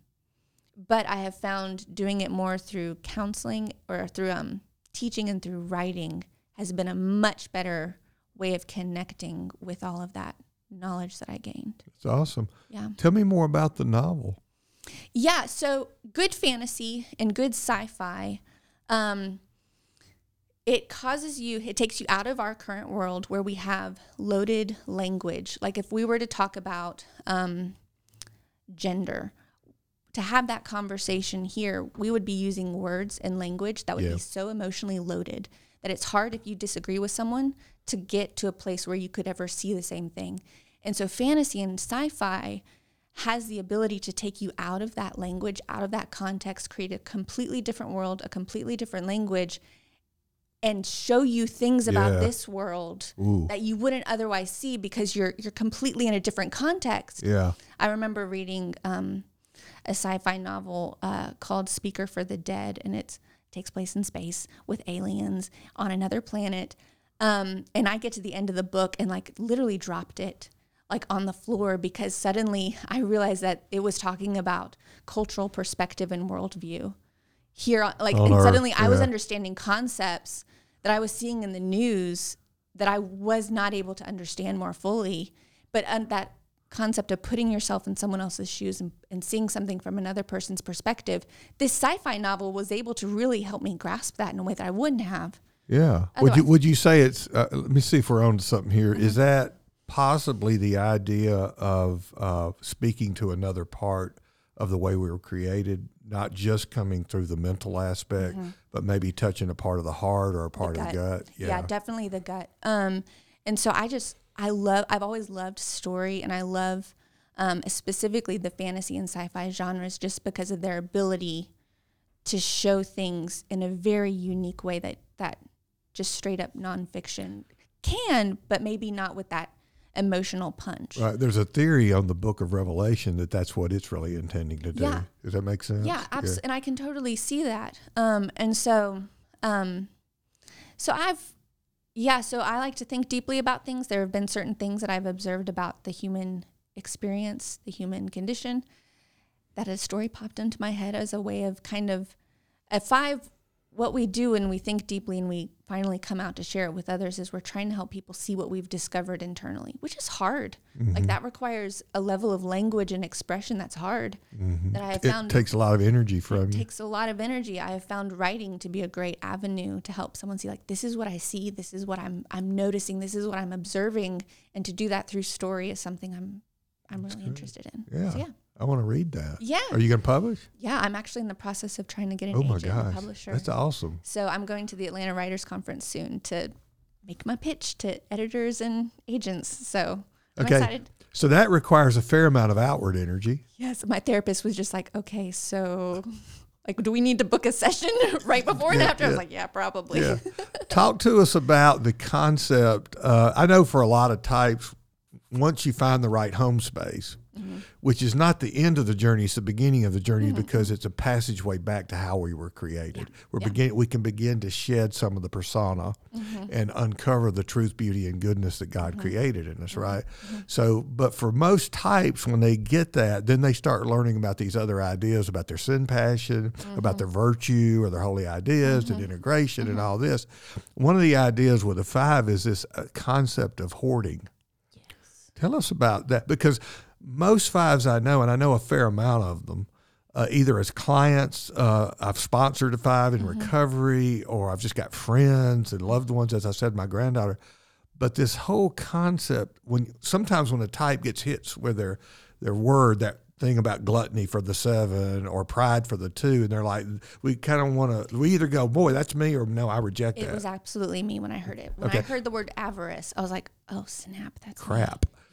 but I have found doing it more through counseling or through um, teaching and through writing has been a much better way of connecting with all of that knowledge that I gained. It's awesome. Yeah. Tell me more about the novel. Yeah. So good fantasy and good sci-fi. Um, it causes you, it takes you out of our current world where we have loaded language. Like if we were to talk about um, gender, to have that conversation here, we would be using words and language that would Yeah. be so emotionally loaded that it's hard if you disagree with someone to get to a place where you could ever see the same thing. And so fantasy and sci-fi has the ability to take you out of that language, out of that context, create a completely different world, a completely different language, and show you things about Yeah. this world Ooh. that you wouldn't otherwise see because you're you're completely in a different context. Yeah. I remember reading um, a sci-fi novel uh, called Speaker for the Dead, and it takes place in space with aliens on another planet. Um, and I get to the end of the book and like literally dropped it like on the floor because suddenly I realized that it was talking about cultural perspective and worldview here. Like, On and suddenly I was understanding concepts that I was seeing in the news that I was not able to understand more fully. But um, that concept of putting yourself in someone else's shoes and, and seeing something from another person's perspective, this sci-fi novel was able to really help me grasp that in a way that I wouldn't have. Yeah. Would you would you say it's? Uh, let me see if we're on to something here. Is Mm-hmm. that possibly the idea of uh, speaking to another part of the way we were created, not just coming through the mental aspect, but maybe touching a part of the heart or a part of the gut? Yeah. definitely the gut. Um, and so I just I love I've always loved story and I love um, specifically the fantasy and sci-fi genres just because of their ability to show things in a very unique way that that just straight up nonfiction can, but maybe not with that emotional punch. Right. There's a theory on the Book of Revelation that that's what it's really intending to do. Yeah. Does that make sense? Yeah, abs- and I can totally see that. Um, and so, um, so I've, yeah, so I like to think deeply about things. There have been certain things that I've observed about the human experience, the human condition, that a story popped into my head as a way of kind of, at five, what we do and we think deeply and we finally come out to share it with others is we're trying to help people see what we've discovered internally, which is hard. Like mm-hmm. that requires a level of language and expression that's hard mm-hmm. that I have found It takes a lot of energy from it you. takes a lot of energy. I have found writing to be a great avenue to help someone see like this is what I see, this is what I'm I'm noticing, this is what I'm observing, and to do that through story is something I'm I'm really interested in. Yeah. So yeah. I want to read that. Yeah. Are you going to publish? Yeah, I'm actually in the process of trying to get an Oh my agent and gosh. publisher. That's awesome. so I'm going to the Atlanta Writers Conference soon to make my pitch to editors and agents. So I'm Okay. excited. So that requires a fair amount of outward energy. Yes, my therapist was just like, okay, so like, do we need to book a session [laughs] right before and Yeah, after? I was like, yeah, probably. Yeah. [laughs] Talk to us about the concept. Uh, I know for a lot of types, once you find the right home space, Mm-hmm. which is not the end of the journey, it's the beginning of the journey because it's a passageway back to how we were created. We're Yeah. begin we can begin to shed some of the persona Mm-hmm. and uncover the truth, beauty, and goodness that God created in Mm-hmm. us, right? So, but for most types, when they get that, then they start learning about these other ideas about their sin passion, about their virtue or their holy ideas and integration and all this. One of the ideas with the five is this uh, concept of hoarding. Tell us about that because most fives I know, and I know a fair amount of them, uh, either as clients, uh, I've sponsored a 5 in recovery, or I've just got friends and loved ones, as I said, my granddaughter. But this whole concept, when sometimes when a type gets hit with their their word, that thing about gluttony for the seven or pride for the two, and they're like, we kind of want to, we either go, boy, that's me, or no, I reject It that. It was absolutely me when I heard it. When Okay. I heard the word avarice, I was like, oh, snap, that's me.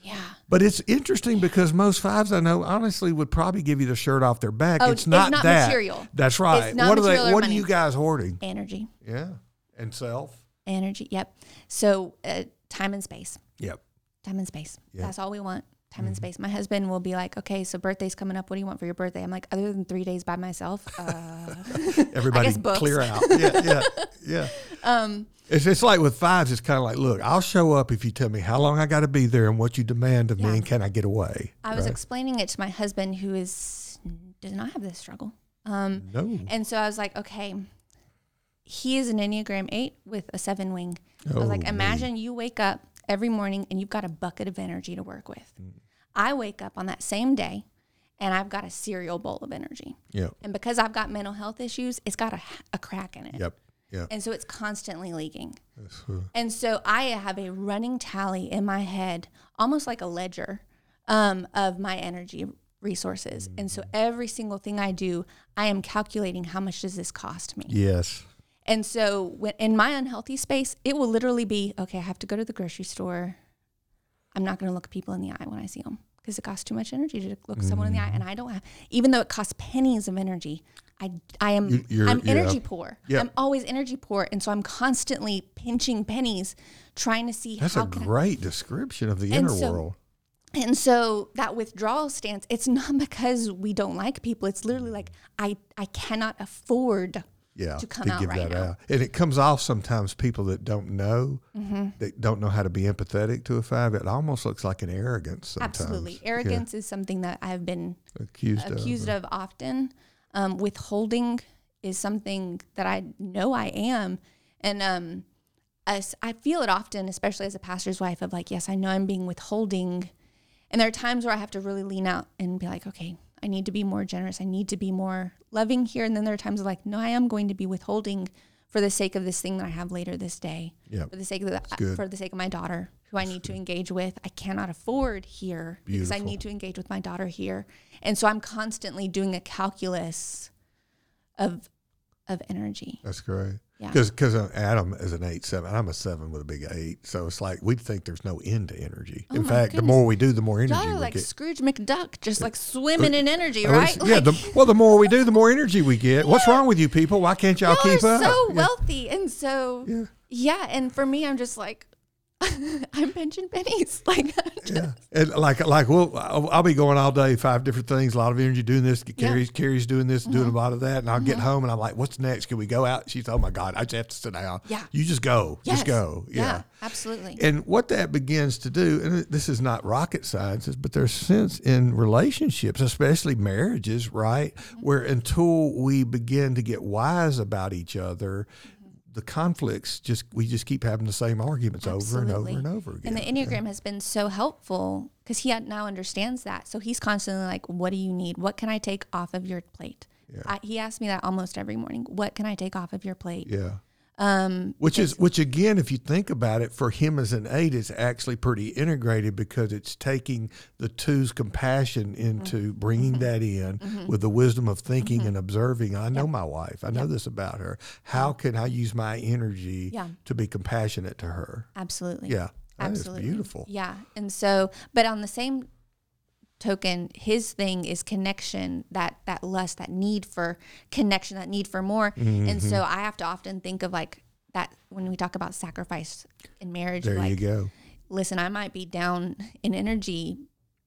Yeah. But it's interesting because most fives I know honestly would probably give you the shirt off their back. Oh, it's it's not not that. material. That's right. not what are they? material What are you guys hoarding? Energy. Yeah, and self. Energy. Yep. So uh, time and space. Yep. Time and space. Mm-hmm. That's all we want. Time and space. My husband will be like, okay, so birthday's coming up. What do you want for your birthday? I'm like, other than three days by myself, uh, [laughs] Everybody clear out. Yeah, yeah, [laughs] yeah. um, It's it's like with fives. It's kind of like, look, I'll show up if you tell me how long I got to be there and what you demand of me, and can I get away? I was Right? explaining it to my husband, who is does not have this struggle. Um, no. And so I was like, okay, he is an Enneagram 8 with a seven wing. I was Oh, like, me. imagine you wake up every morning and you've got a bucket of energy to work with. Mm. I wake up on that same day and I've got a cereal bowl of energy. Yep. And because I've got mental health issues, it's got a, a crack in it. Yep. Yep. And so it's constantly leaking. Uh, And so I have a running tally in my head, almost like a ledger um, of my energy resources. And so every single thing I do, I am calculating how much does this cost me. yes. And so when, in my unhealthy space, it will literally be okay, I have to go to the grocery store. I'm not going to look people in the eye when I see them because it costs too much energy to look someone in the eye, and I don't have. Even though it costs pennies of energy, I I am You- you're- I'm yeah. energy poor. Yeah. I'm always energy poor, and so I'm constantly pinching pennies, trying to see That's how a can I great description of the inner so- world. and so that withdrawal stance, it's not [laughs] because we don't like people. It's literally like I I cannot afford Yeah, to come out right now. and it comes off sometimes people that don't know, Mm-hmm. that don't know how to be empathetic to a five. It almost looks like an arrogance. Sometimes. absolutely. Yeah, Arrogance is something that I've been accused, accused of. of often. Um, withholding is something that I know I am, and um, I feel it often, especially as a pastor's wife, of like, yes, I know I'm being withholding, and there are times where I have to really lean out and be like, okay, I need to be more generous. I need to be more loving here, and then there are times like, no, I am going to be withholding for the sake of this thing that I have later this day, Yeah. for the sake of the, for the sake of my daughter who I need to engage with. I cannot afford here because I need to engage with my daughter here. And so I'm constantly doing a calculus of of energy. That's great. Yeah. Because uh, Adam is an eight seven. I'm a seven with a big eight. So it's like we think there's no end to energy. Oh In fact, the more we do, the more energy Y'all are we like get. Scrooge McDuck, just like swimming in energy, Oh, right? it's- yeah. The, well, the more we do, the more energy we get. What's wrong with you people? Why can't y'all y'all keep are up? so Yeah. wealthy. And so Yeah. yeah, and for me I'm just like [laughs] I'm pinching pennies. [laughs] Like Yeah, and like like we'll I'll, I'll be going all day, five different things, a lot of energy doing this. Yeah. Mm-hmm. Carrie's Carrie's doing this, doing a lot of that, and I'll get home and I'm like, "What's next? Can we go out?" She's, "Oh my God, I just have to sit down." Yeah. you just go, Yes. just go. Yeah, absolutely. And what that begins to do, and this is not rocket sciences, but there's sense in relationships, especially marriages, right? Mm-hmm. Where until we begin to get wise about each other, the conflicts just we just keep having the same arguments over and over and over again. And the Enneagram has been so helpful because he now understands that. So he's constantly like, What do you need? What can I take off of your plate? I, he asks me that almost every morning. What can I take off of your plate? yeah. Um, Which is which again, if you think about it, for him as an eight, is actually pretty integrated because it's taking the two's compassion into mm-hmm. bringing mm-hmm. that in mm-hmm. with the wisdom of thinking and observing. I know my wife. I know this about her. How can I use my energy Yeah. to be compassionate to her? absolutely. Yeah, Absolutely. beautiful. Yeah. And so, but on the same token, his thing is connection, that that lust, that need for connection, that need for more. And Mm-hmm. so I have to often think of like that when we talk about sacrifice in marriage, There like you go. listen, I might be down in energy,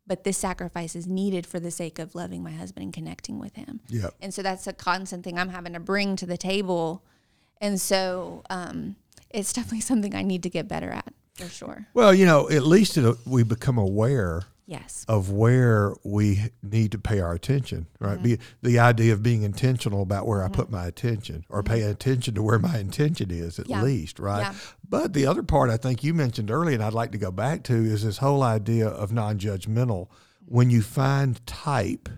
but this sacrifice is needed for the sake of loving my husband and connecting with him. Yep. And so that's a constant thing I'm having to bring to the table. And so um, it's [laughs] definitely something I need to get better at for sure. Well, you know, at least it, we become aware Yes. of where we need to pay our attention, right? Mm-hmm. Be, the idea of being intentional about where I put my attention or paying attention to where my intention is at Mm-hmm. Yeah. least, right? Yeah. But the other part I think you mentioned earlier, and I'd like to go back to, is this whole idea of non judgmental. When you find type,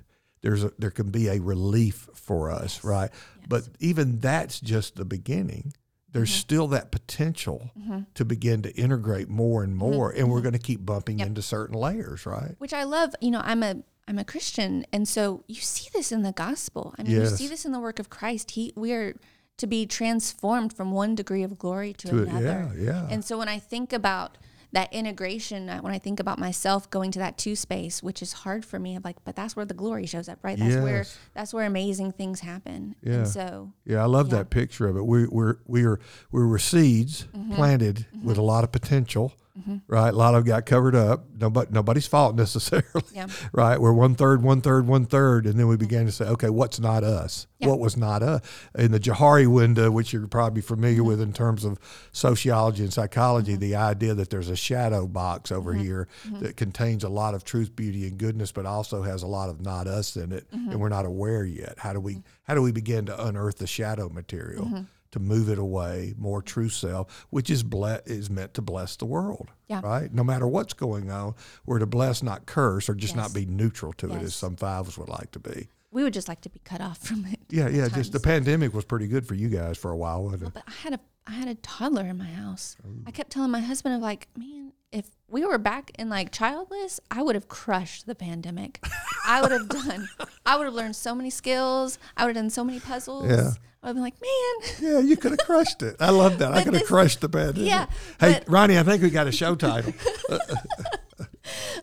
there's a, there can be a relief for us, right? But even that's just the beginning. There's Mm-hmm. still that potential mm-hmm. to begin to integrate more and mm-hmm. more, and we're mm-hmm. going to keep bumping into certain layers, right? which I love. You know, I'm a I'm a Christian, and so you see this in the gospel. I mean, you see this in the work of Christ. He we are to be transformed from one degree of glory to, To it, another. yeah, yeah. And so when I think about that integration, when I think about myself going to that two space, which is hard for me, I'm like, but that's where the glory shows up, right? That's where that's where amazing things happen. Yeah. And so Yeah, I love that picture of it. We we're we are we were seeds Mm-hmm. planted with a lot of potential, right? A lot of got covered up. Nobody nobody's fault [laughs] necessarily, Yeah. right? We're one third, one third, one third, and then we began to say, okay, what's not us? Yeah. What was not us? In the Johari window, which you're probably familiar Mm-hmm. with in terms of sociology and psychology, the idea that there's a shadow box over Mm-hmm. here that contains a lot of truth, beauty, and goodness, but also has a lot of not us in it, Mm-hmm. and we're not aware yet. How do we how do we begin to unearth the shadow material? To move it away, more true self, which is ble- is meant to bless the world, Yeah. right? No matter what's going on, we're to bless, not curse, or just not be neutral to it, as some fives would like to be. we would just like to be cut off from it. Yeah, yeah. Just the pandemic was pretty good for you guys for a while, wasn't it? But I had a I had a toddler in my house. I kept telling my husband of like, man, if we were back in like childless, I would have crushed the pandemic. [laughs] I would have done I would have learned so many skills. I would have done so many puzzles. Yeah. I would have been like, man, Yeah, you could have crushed it. I love that. I could have crushed the pandemic. Yeah, Hey, but- Ronnie, I think we got a show title. [laughs]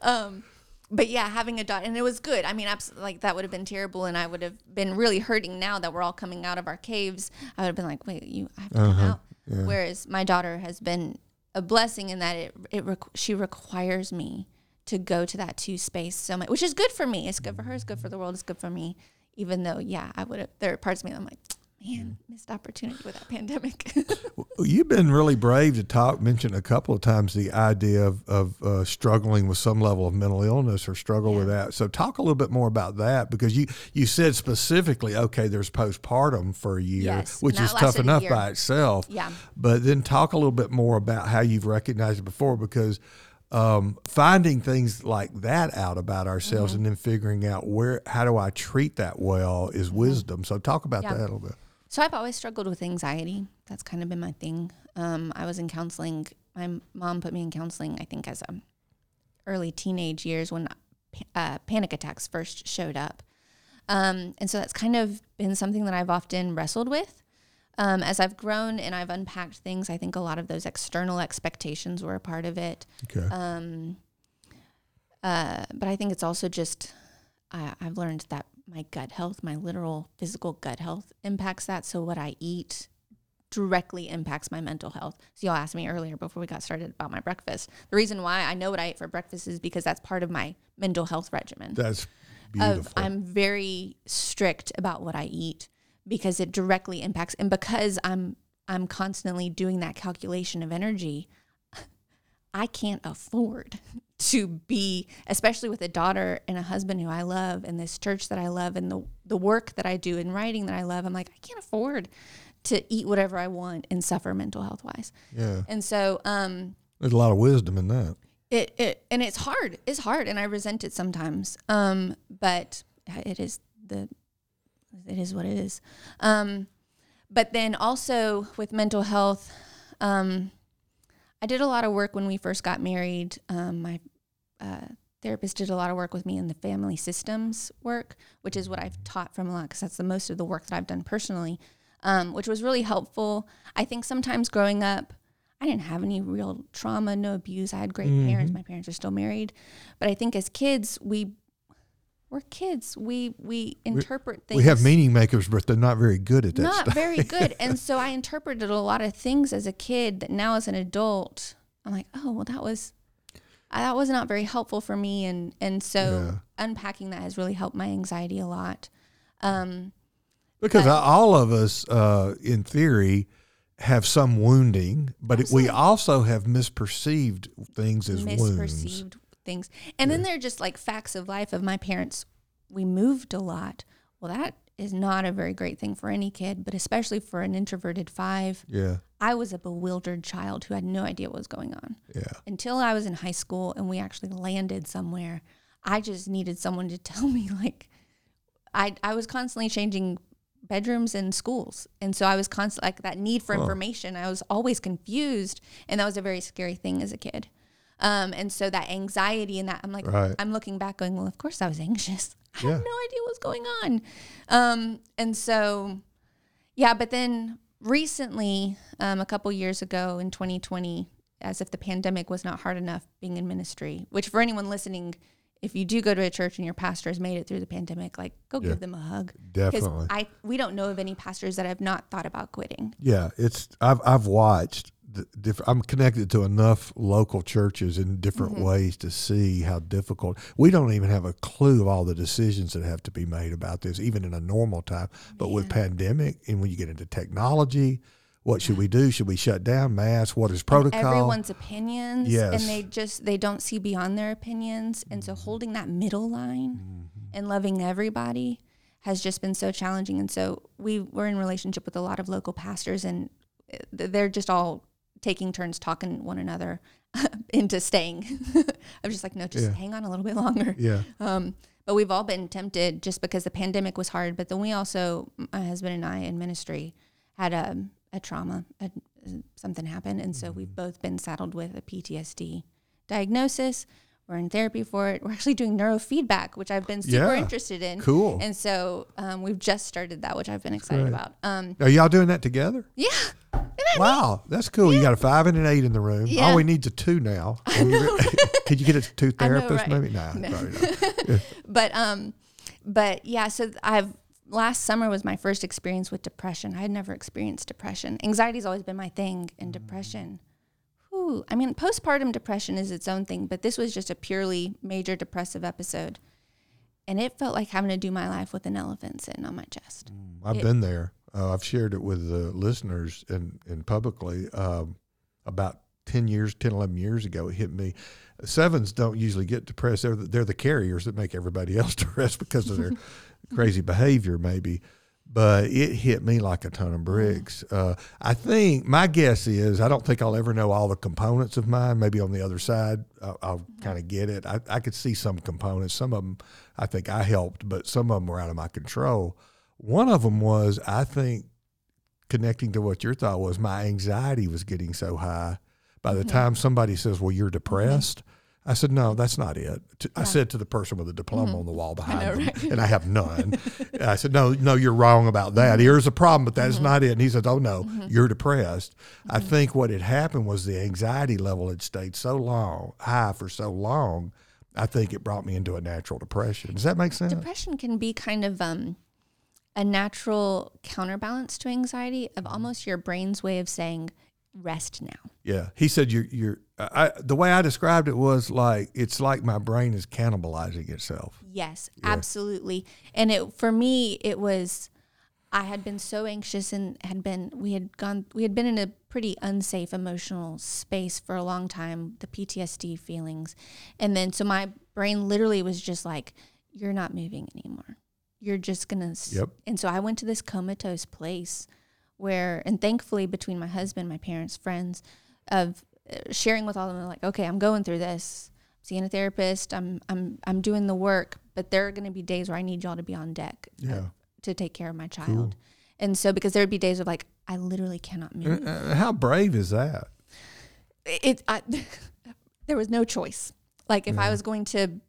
Um, but yeah, having a daughter, and it was good. I mean, absolutely, like that would have been terrible, and I would have been really hurting now that we're all coming out of our caves. I would have been like, wait, you I have to come Uh-huh. out. Whereas my daughter has been a blessing in that it it requ- she requires me to go to that two space so much, which is good for me. It's good for her. It's good for the world. It's good for me. Even though, yeah, I would have. There are parts of me that I'm like, man, missed opportunity with that pandemic. [laughs] Well, You've been really brave to talk, mention a couple of times the idea of, of uh, struggling with some level of mental illness or struggle with that. So, talk a little bit more about that because you, you said specifically, okay, there's postpartum for a year, Yes, which is tough enough by itself. Yeah. But then talk a little bit more about how you've recognized it before because um, finding things like that out about ourselves Mm-hmm. and then figuring out where, how do I treat that well is wisdom. So, talk about Yeah. that a little bit. So I've always struggled with anxiety. That's kind of been my thing. Um, I was in counseling. My mom put me in counseling. I think as a early teenage years when uh, panic attacks first showed up, um, and so that's kind of been something that I've often wrestled with. Um, as I've grown and I've unpacked things, I think a lot of those external expectations were a part of it. Okay. Um, uh, but I think it's also just I, I've learned that my gut health, my literal physical gut health, impacts that. So what I eat directly impacts my mental health. So y'all asked me earlier before we got started about my breakfast. The reason why I know what I ate for breakfast is because that's part of my mental health regimen. That's Of beautiful. I'm very strict about what I eat because it directly impacts and because I'm I'm constantly doing that calculation of energy, [laughs] I can't afford [laughs] to be, especially with a daughter and a husband who I love and this church that I love and the the work that I do and writing that I love. I'm like, I can't afford to eat whatever I want and suffer mental health wise. yeah. And so um There's a lot of wisdom in that. it, it and it's hard. It's hard and I resent it sometimes. Um, but it is the it is what it is. Um, but then also with mental health, um, I did a lot of work when we first got married. Um, my uh, therapist did a lot of work with me in the family systems work, which is what I've taught from a lot because that's the most of the work that I've done personally, um, which was really helpful. I think sometimes growing up, I didn't have any real trauma, no abuse. I had great parents. My parents are still married, but I think as kids, we we're kids. We we interpret things. We have meaning makers, but they're not very good at that not stuff. very good. [laughs] And so I interpreted a lot of things as a kid that now as an adult, I'm like, oh well, that was uh, that was not very helpful for me. And and so Yeah. unpacking that has really helped my anxiety a lot. Um, Because But- all of us, uh, in theory, have some wounding, but it, we also have misperceived things as wounds. Things. And then they're just like facts of life of my parents. We moved a lot. Well, that is not a very great thing for any kid, but especially for an introverted five. Yeah, I was a bewildered child who had no idea what was going on. yeah, Until I was in high school and we actually landed somewhere, I just needed someone to [laughs] tell me like I I was constantly changing bedrooms and schools. And so I was constantly like that need for information. I was always confused and that was a very scary thing as a kid. Um, and so that anxiety and that I'm like Right. I'm looking back going, well, of course I was anxious. [laughs] I Yeah. had no idea what was going on. Um, and so yeah, but then recently, um, a couple years ago in 2020, as if the pandemic was not hard enough being in ministry, which for anyone listening, if you do go to a church and your pastor has made it through the pandemic, like go Yeah. give them a hug. definitely. I we don't know of any pastors that have not thought about quitting. Yeah, it's I've I've watched. Diff- I'm connected to enough local churches in different Mm-hmm. ways to see how difficult. We don't even have a clue of all the decisions that have to be made about this, even in a normal time. But with pandemic, and when you get into technology, what should we do? Should we shut down mass? What is protocol? Everyone's opinions, Yes. and they just they don't see beyond their opinions, and so holding that middle line and loving everybody has just been so challenging. And so we were in relationship with a lot of local pastors, and uh, they're just all taking turns talking one another [laughs] into staying. [laughs] I'm just like, no, just Yeah. hang on a little bit longer. yeah, Um, but we've all been tempted just because the pandemic was hard. But then we also, my husband and I in ministry, had a, a trauma, a, something happened. And so Mm-hmm. we've both been saddled with a PTSD diagnosis. We're in therapy for it. We're actually doing neurofeedback, which I've been super Yeah. interested in. cool. And so um, we've just started that, which I've been excited about. Um, Are y'all doing that together? yeah. Wow, that's cool. You got a five and an eight in the room. Yeah. All we need's a two now. [laughs] [laughs] Could you get a two I know, therapist? right? Maybe nah, No. not. [laughs] but um but yeah so i've last summer was my first experience with depression i had never experienced depression anxiety's always been my thing and depression whew, i mean postpartum depression is its own thing but this was just a purely major depressive episode and it felt like having to do my life with an elephant sitting on my chest I've It- been there. Uh, I've shared it with the listeners and, and publicly. Um, about 10 years, 10, 11 years ago, it hit me. Sevens don't usually get depressed. They're the, they're the carriers that make everybody [laughs] else depressed because of their [laughs] crazy behavior, maybe. But it hit me like a ton of bricks. Uh, I think my guess is I don't think I'll ever know all the components of mine. Maybe on the other side, I'll, I'll kind of get it. I, I could see some components. Some of them I think I helped, but some of them were out of my control. One of them was, I think, connecting to what your thought was, my anxiety was getting so high. By the Mm-hmm. time somebody says, "Well, you're depressed," I said, "No, that's not it." I Yeah. Mm-hmm. said to the person with the diploma on the wall [laughs] behind know, them, right? and I have none. [laughs] I said, "No, no, you're wrong about that. Mm-hmm. Here's a problem, but that's not it." And he said, "Oh no, you're depressed." I Mm-hmm. think what had happened was the anxiety level had stayed so long, high for so long. I think it brought me into a natural depression. Does that make sense? depression can be kind of um a natural counterbalance to anxiety of Mm-hmm. almost your brain's way of saying rest now Yeah, he said you're you're. I, the way I described it was like it's like my brain is cannibalizing itself. Yes, absolutely. And it for me it was I had been so anxious and had been we had gone we had been in a pretty unsafe emotional space for a long time, the PTSD feelings. And then so my brain literally was just like you're not moving anymore. You're just to Yep. And so I went to this comatose place where and thankfully between my husband, my parents, friends of uh, sharing with all of them like okay, I'm going through this seeing a therapist. I'm I'm I'm doing the work, but there are to be days where I need y'all to be on deck uh, Yeah. to take care of my child. And so because there would be days of like I literally cannot move. Uh, how brave is that? It I, [laughs] there was no choice. Like if I was going to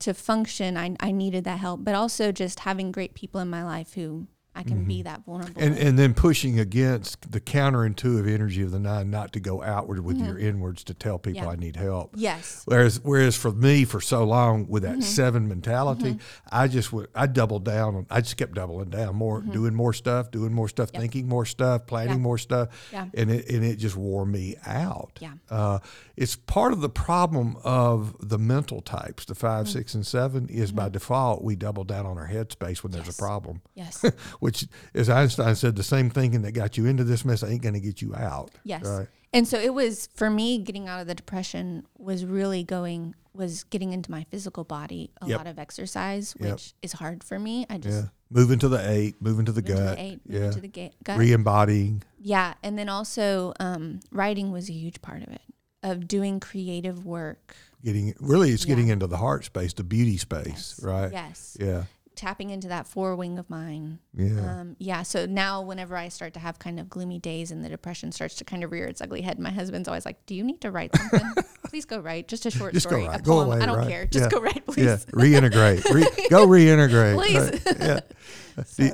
to function, I I needed that help, but also just having great people in my life who I can be that vulnerable. Mm-hmm. And and then pushing against the counterintuitive energy of the nine, not to go outward with your inwards to tell people Yeah. I need help. yes. Whereas, whereas for me, for so long with Mm-hmm. that seven mentality, I just would I doubled down. I just kept doubling down, more doing more stuff, doing more stuff, Mm-hmm. Yep. thinking more stuff, planning Yeah. more stuff, Yeah. and it and it just wore me out. Yeah. Uh, it's part of the problem of the mental types, the 5 Mm-hmm. six, and seven. Is by default we double down on our headspace when there's Yes. a problem. Yes. [laughs] Which, as Einstein said, the same thinking that got you into this mess ain't going to get you out. Yes. Right. And so it was for me getting out of the depression was really going was getting into my physical body, a Yep. lot of exercise, Yep. which is hard for me. I just Yeah. Moving to the eight, moving to the to gut. the eight, yeah. to the ga- gut. Re-embodying. yeah, and then also um, writing was a huge part of it, of doing creative work. getting really it's Yeah. getting into the heart space the beauty space Yes. right Yes. yeah Tapping into that four wing of mine. yeah Um, yeah. So now, whenever I start to have kind of gloomy days and the depression starts to kind of rear its ugly head, my husband's always like, "Do you need to write something? [laughs] please go write just a short Just story, a poem. away, I don't write. care. Just Yeah. go write, [laughs] please." yeah reintegrate Re- go reintegrate Please. right? yeah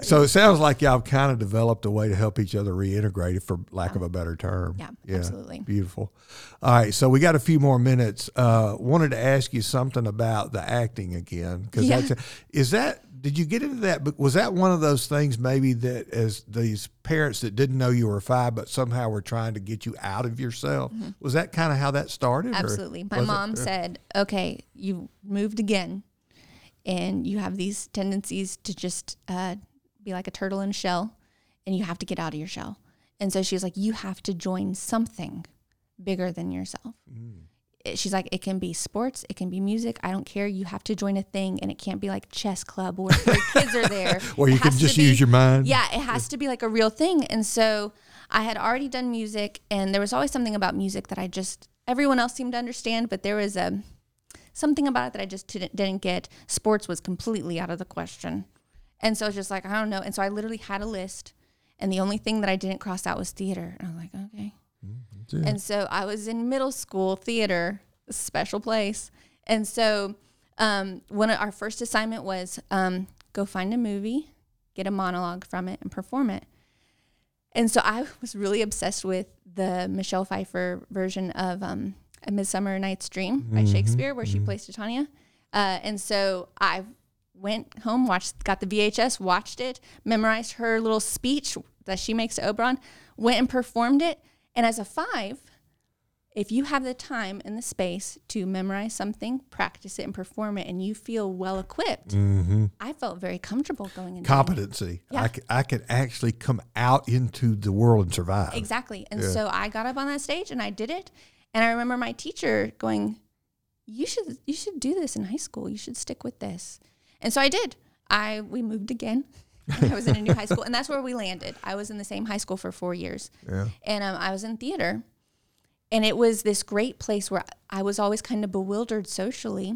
so it sounds like y'all kind of developed a way to help each other reintegrate for lack of a better term Yeah, absolutely. beautiful all right so we got a few more minutes uh wanted to ask you something about the acting again because Yeah. is that did you get into that but was that one of those things maybe that as these parents that didn't know you were five but somehow were trying to get you out of yourself was that kind of how that started Mm-hmm. Absolutely. My was it- mom said, "Okay, you moved again, and you have these tendencies to just uh, be like a turtle in a shell, and you have to get out of your shell." And so she was like, "You have to join something bigger than yourself." Mm. She's like, "It can be sports, it can be music. I don't care. You have to join a thing, and it can't be like chess club where, where [laughs] kids are there. Or you can just be- use your mind yeah, it has to be like a real thing. And so I had already done music, and there was always something about music that I just everyone else seemed to understand, but there was a something about it that I just didn't, didn't get. Sports was completely out of the question, and so it's just like I don't know. And so I literally had a list, and the only thing that I didn't cross out was theater. And I was like, okay. That's it. And so I was in middle school theater, a special place. And so um, one of our first assignment was um, go find a movie, get a monologue from it, and perform it. And so I was really obsessed with the Michelle Pfeiffer version of um, A Midsummer Night's Dream by Shakespeare, where she plays Titania. Uh, and so I went home, watched, got the VHS, watched it, memorized her little speech that she makes to Oberon, went and performed it. And as a five, if you have the time and the space to memorize something, practice it, and perform it, and you feel well equipped, mm-hmm. I felt very comfortable going into. Competency. Yeah. I, c- I can actually come out into the world and survive. Exactly. And so I got up on that stage and I did it. And I remember my teacher going, "You should you should do this in high school. You should stick with this." And so I did. I we moved again. [laughs] I was in a new high school, and that's where we landed. I was in the same high school for four years, Yeah. and um, I was in theater, and it was this great place where I was always kind of bewildered socially,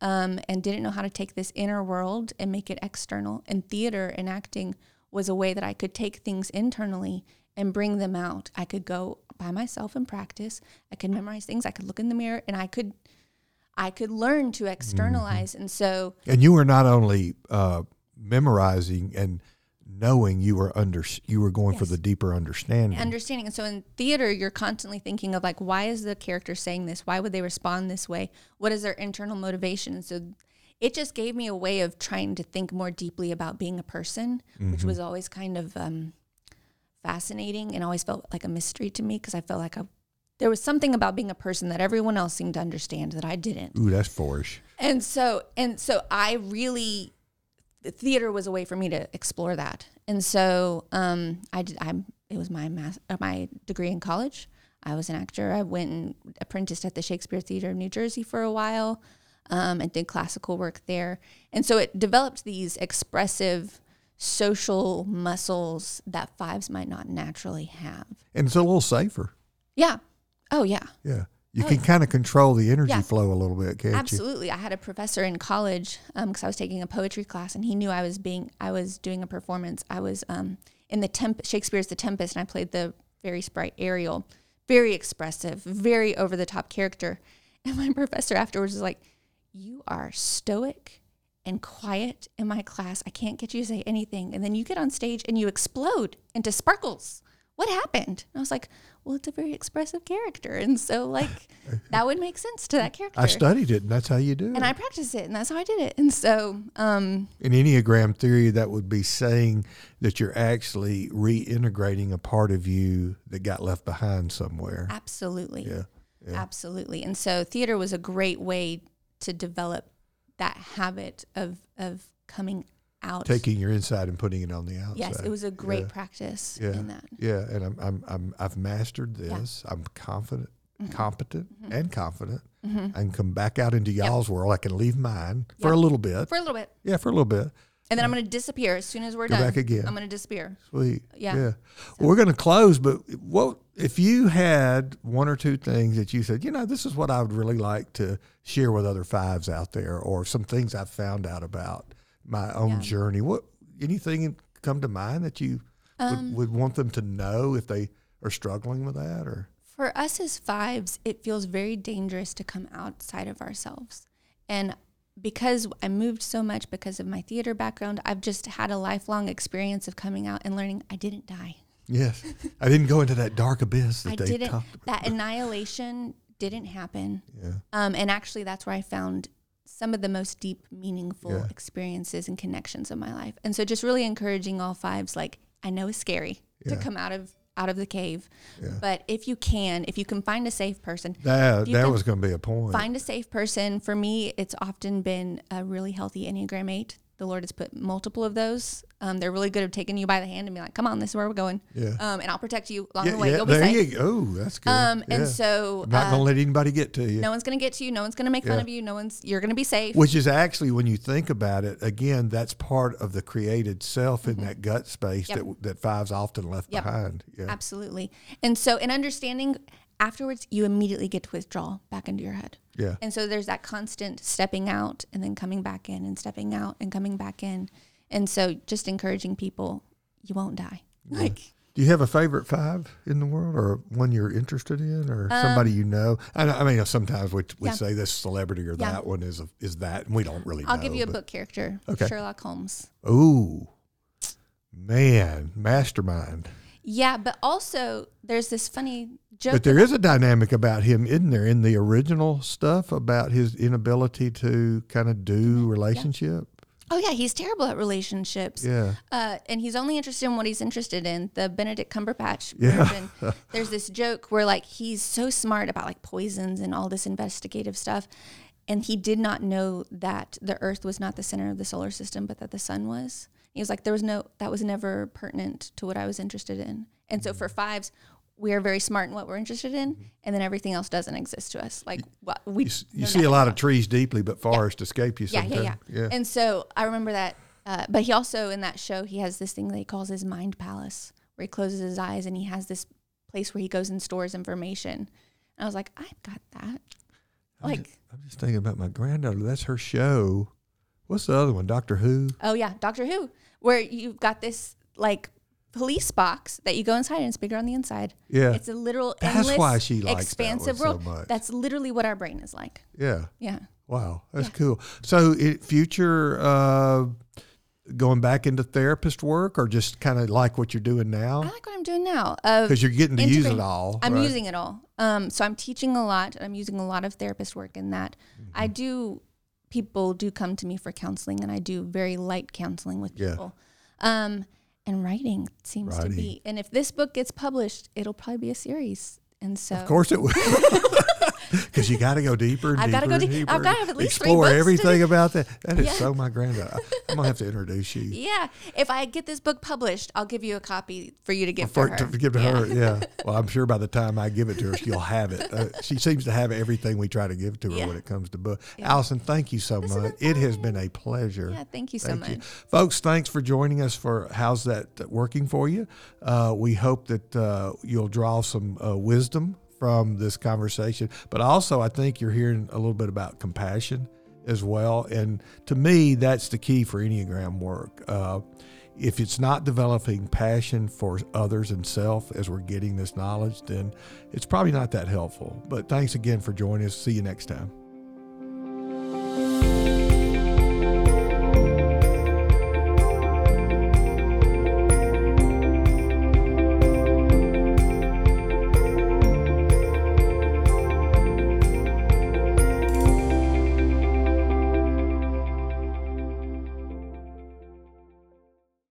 um, and didn't know how to take this inner world and make it external. And theater and acting was a way that I could take things internally and bring them out. I could go by myself and practice. I could memorize things. I could look in the mirror, and I could, I could learn to externalize. And so And you were not only uh, memorizing and knowing you were under you were going for the deeper understanding. understanding. And so in theater, you're constantly thinking of like, why is the character saying this? Why would they respond this way? What is their internal motivation? And so it just gave me a way of trying to think more deeply about being a person, which was always kind of um, fascinating and always felt like a mystery to me because I felt like I, there was something about being a person that everyone else seemed to understand that I didn't. Ooh, that's fourish. And so and so I really theater was a way for me to explore that. And so um I did I it was my math, uh, my degree in college. I was an actor. I went and apprenticed at the Shakespeare Theater of New Jersey for a while um, and did classical work there. And so it developed these expressive social muscles that fives might not naturally have. And it's a little safer. Yeah. Oh, yeah. Yeah. You Oh, can yeah. kind of control the energy Yeah. flow a little bit, can't you? Absolutely. I had a professor in college because I was taking a poetry class, and he knew I was being I was doing a performance. I was um, in the temp Shakespeare's The Tempest, and I played the very sprite Ariel, very expressive, very over the top character. [laughs] And my professor afterwards was like, "You are stoic." And quiet in my class. I can't get you to say anything. And then you get on stage and you explode into sparkles. What happened? And I was like, well, it's a very expressive character. And so, like, [laughs] that would make sense to that character I studied it, and that's how you do it. and I practiced it, and that's how I did it. And so, um, In Enneagram theory, that would be saying that you're actually reintegrating a part of you that got left behind somewhere. absolutely, Yeah. absolutely. And so, theater was a great way to develop that habit of of coming out. Taking your inside and putting it on the outside. yes, it was a great Yeah. practice Yeah. in that. Yeah, and I'm I'm I'm I've mastered this. I'm confident, Mm-hmm. competent, and confident. I can come back out into y'all's world. I can leave mine for a little bit. for a little bit, yeah, for a little bit. and then I'm going to disappear as soon as we're Go done. back again. I'm going to disappear. Sweet. Yeah. Yeah. Well, we're going to close, but what if you had one or two things that you said, you know, this is what I would really like to share with other fives out there, or some things I've found out about my own Yeah. journey? What anything come to mind that you Um, would, would want them to know if they are struggling with that, or For us as fives, it feels very dangerous to come outside of ourselves. And because I moved so much because of my theater background, I've just had a lifelong experience of coming out and learning I didn't die. yes, [laughs] I didn't go into that dark abyss that I they didn't. talked about. That annihilation didn't happen. Yeah. Um, and actually, that's where I found some of the most deep, meaningful Yeah. experiences and connections of my life. And so, just really encouraging all fives, like I know it's scary to come out of out of the cave, Yeah. but if you can, if you can find a safe person, That that was going to be a point. find a safe person. For me, it's often been a really healthy Enneagram 8. The Lord has put multiple of those. Um, they're really good at taking you by the hand and be like, come on, this is where we're going. Yeah. Um, and I'll protect you along yeah, the way. yeah, You'll be there safe. you go. Oh, that's good. Um, Yeah. and so I'm not uh, going to let anybody get to you. no one's going to get to you. No one's going to make fun of you. No one's, you're going to be safe. Which is actually, when you think about it, again, that's part of the created self in that gut space Mm-hmm. Yep. that that five's often left Yep. behind. Yeah, Absolutely. And so, in understanding afterwards, you immediately get to withdraw back into your head. Yeah, And so there's that constant stepping out and then coming back in and stepping out and coming back in. And so just encouraging people, you won't die. Like, Do you have a favorite five in the world, or one you're interested in, or somebody you know? I, I mean, sometimes we, we Um, Yeah. say this celebrity or Yeah. that one is a, is that, and we don't really. I'll know, give you a book character Okay. Sherlock Holmes. Ooh, man, mastermind. Yeah, but also there's this funny joke. But there is a dynamic about him, isn't there, in the original stuff about his inability to kind of do relationship? Oh yeah, he's terrible at relationships. Yeah. Uh, and he's only interested in what he's interested in. The Benedict Cumberbatch Yeah. version. [laughs] there's this joke where like he's so smart about like poisons and all this investigative stuff, and he did not know that the Earth was not the center of the solar system, but that the sun was. He was like, there was no that was never pertinent to what I was interested in. And so for fives, we are very smart in what we're interested in, and then everything else doesn't exist to us. Like what we You, you see a lot about. of trees deeply, but forest escape you Yeah, sometimes. yeah, yeah, yeah. And so I remember that. Uh, but he also in that show he has this thing that he calls his mind palace, where he closes his eyes and he has this place where he goes and stores information. And I was like, I've got that. I'm Like, just, I'm just thinking about my granddaughter. That's her show. What's the other one? Doctor Who? oh yeah, Doctor Who, where you've got this like police box that you go inside and it's bigger on the inside. Yeah. It's a literal That's endless, why she likes that one expansive so world. much. That's literally what our brain is like. yeah. Yeah. Wow, that's cool. So, it, future uh, going back into therapist work, or just kind of like what you're doing now? I like what I'm doing now. Because you're getting to use it all. I'm right? using it all. Um, so I'm teaching a lot. I'm using a lot of therapist work in that. Mm-hmm. I do. People do come to me for counseling, and I do very light counseling with Yeah. people. Um, and writing seems to be. And if this book gets published, it'll probably be a series. And so, Of course it will. [laughs] [laughs] Because you got to go deeper and I've gotta go deep- deeper. I've gotta have at least three explore books to everything about that. That is Yeah. so my granddaughter. I'm gonna have to introduce you. [laughs] yeah, if I get this book published, I'll give you a copy for you to give For, to her. to give to Yeah. her, yeah. [laughs] Well, I'm sure by the time I give it to her, she'll have it. Uh, she seems to have everything we try to give to her Yeah. when it comes to book. Allison, thank you so This much. It has been a pleasure. Yeah, thank you so Thank much. you. Folks, thanks for joining us for How's That Working For You. Uh, we hope that uh, you'll draw some uh, wisdom from this conversation, but also I think you're hearing a little bit about compassion as well. And to me, that's the key for Enneagram work. Uh, if it's not developing passion for others and self as we're getting this knowledge, then it's probably not that helpful. But thanks again for joining us. See you next time.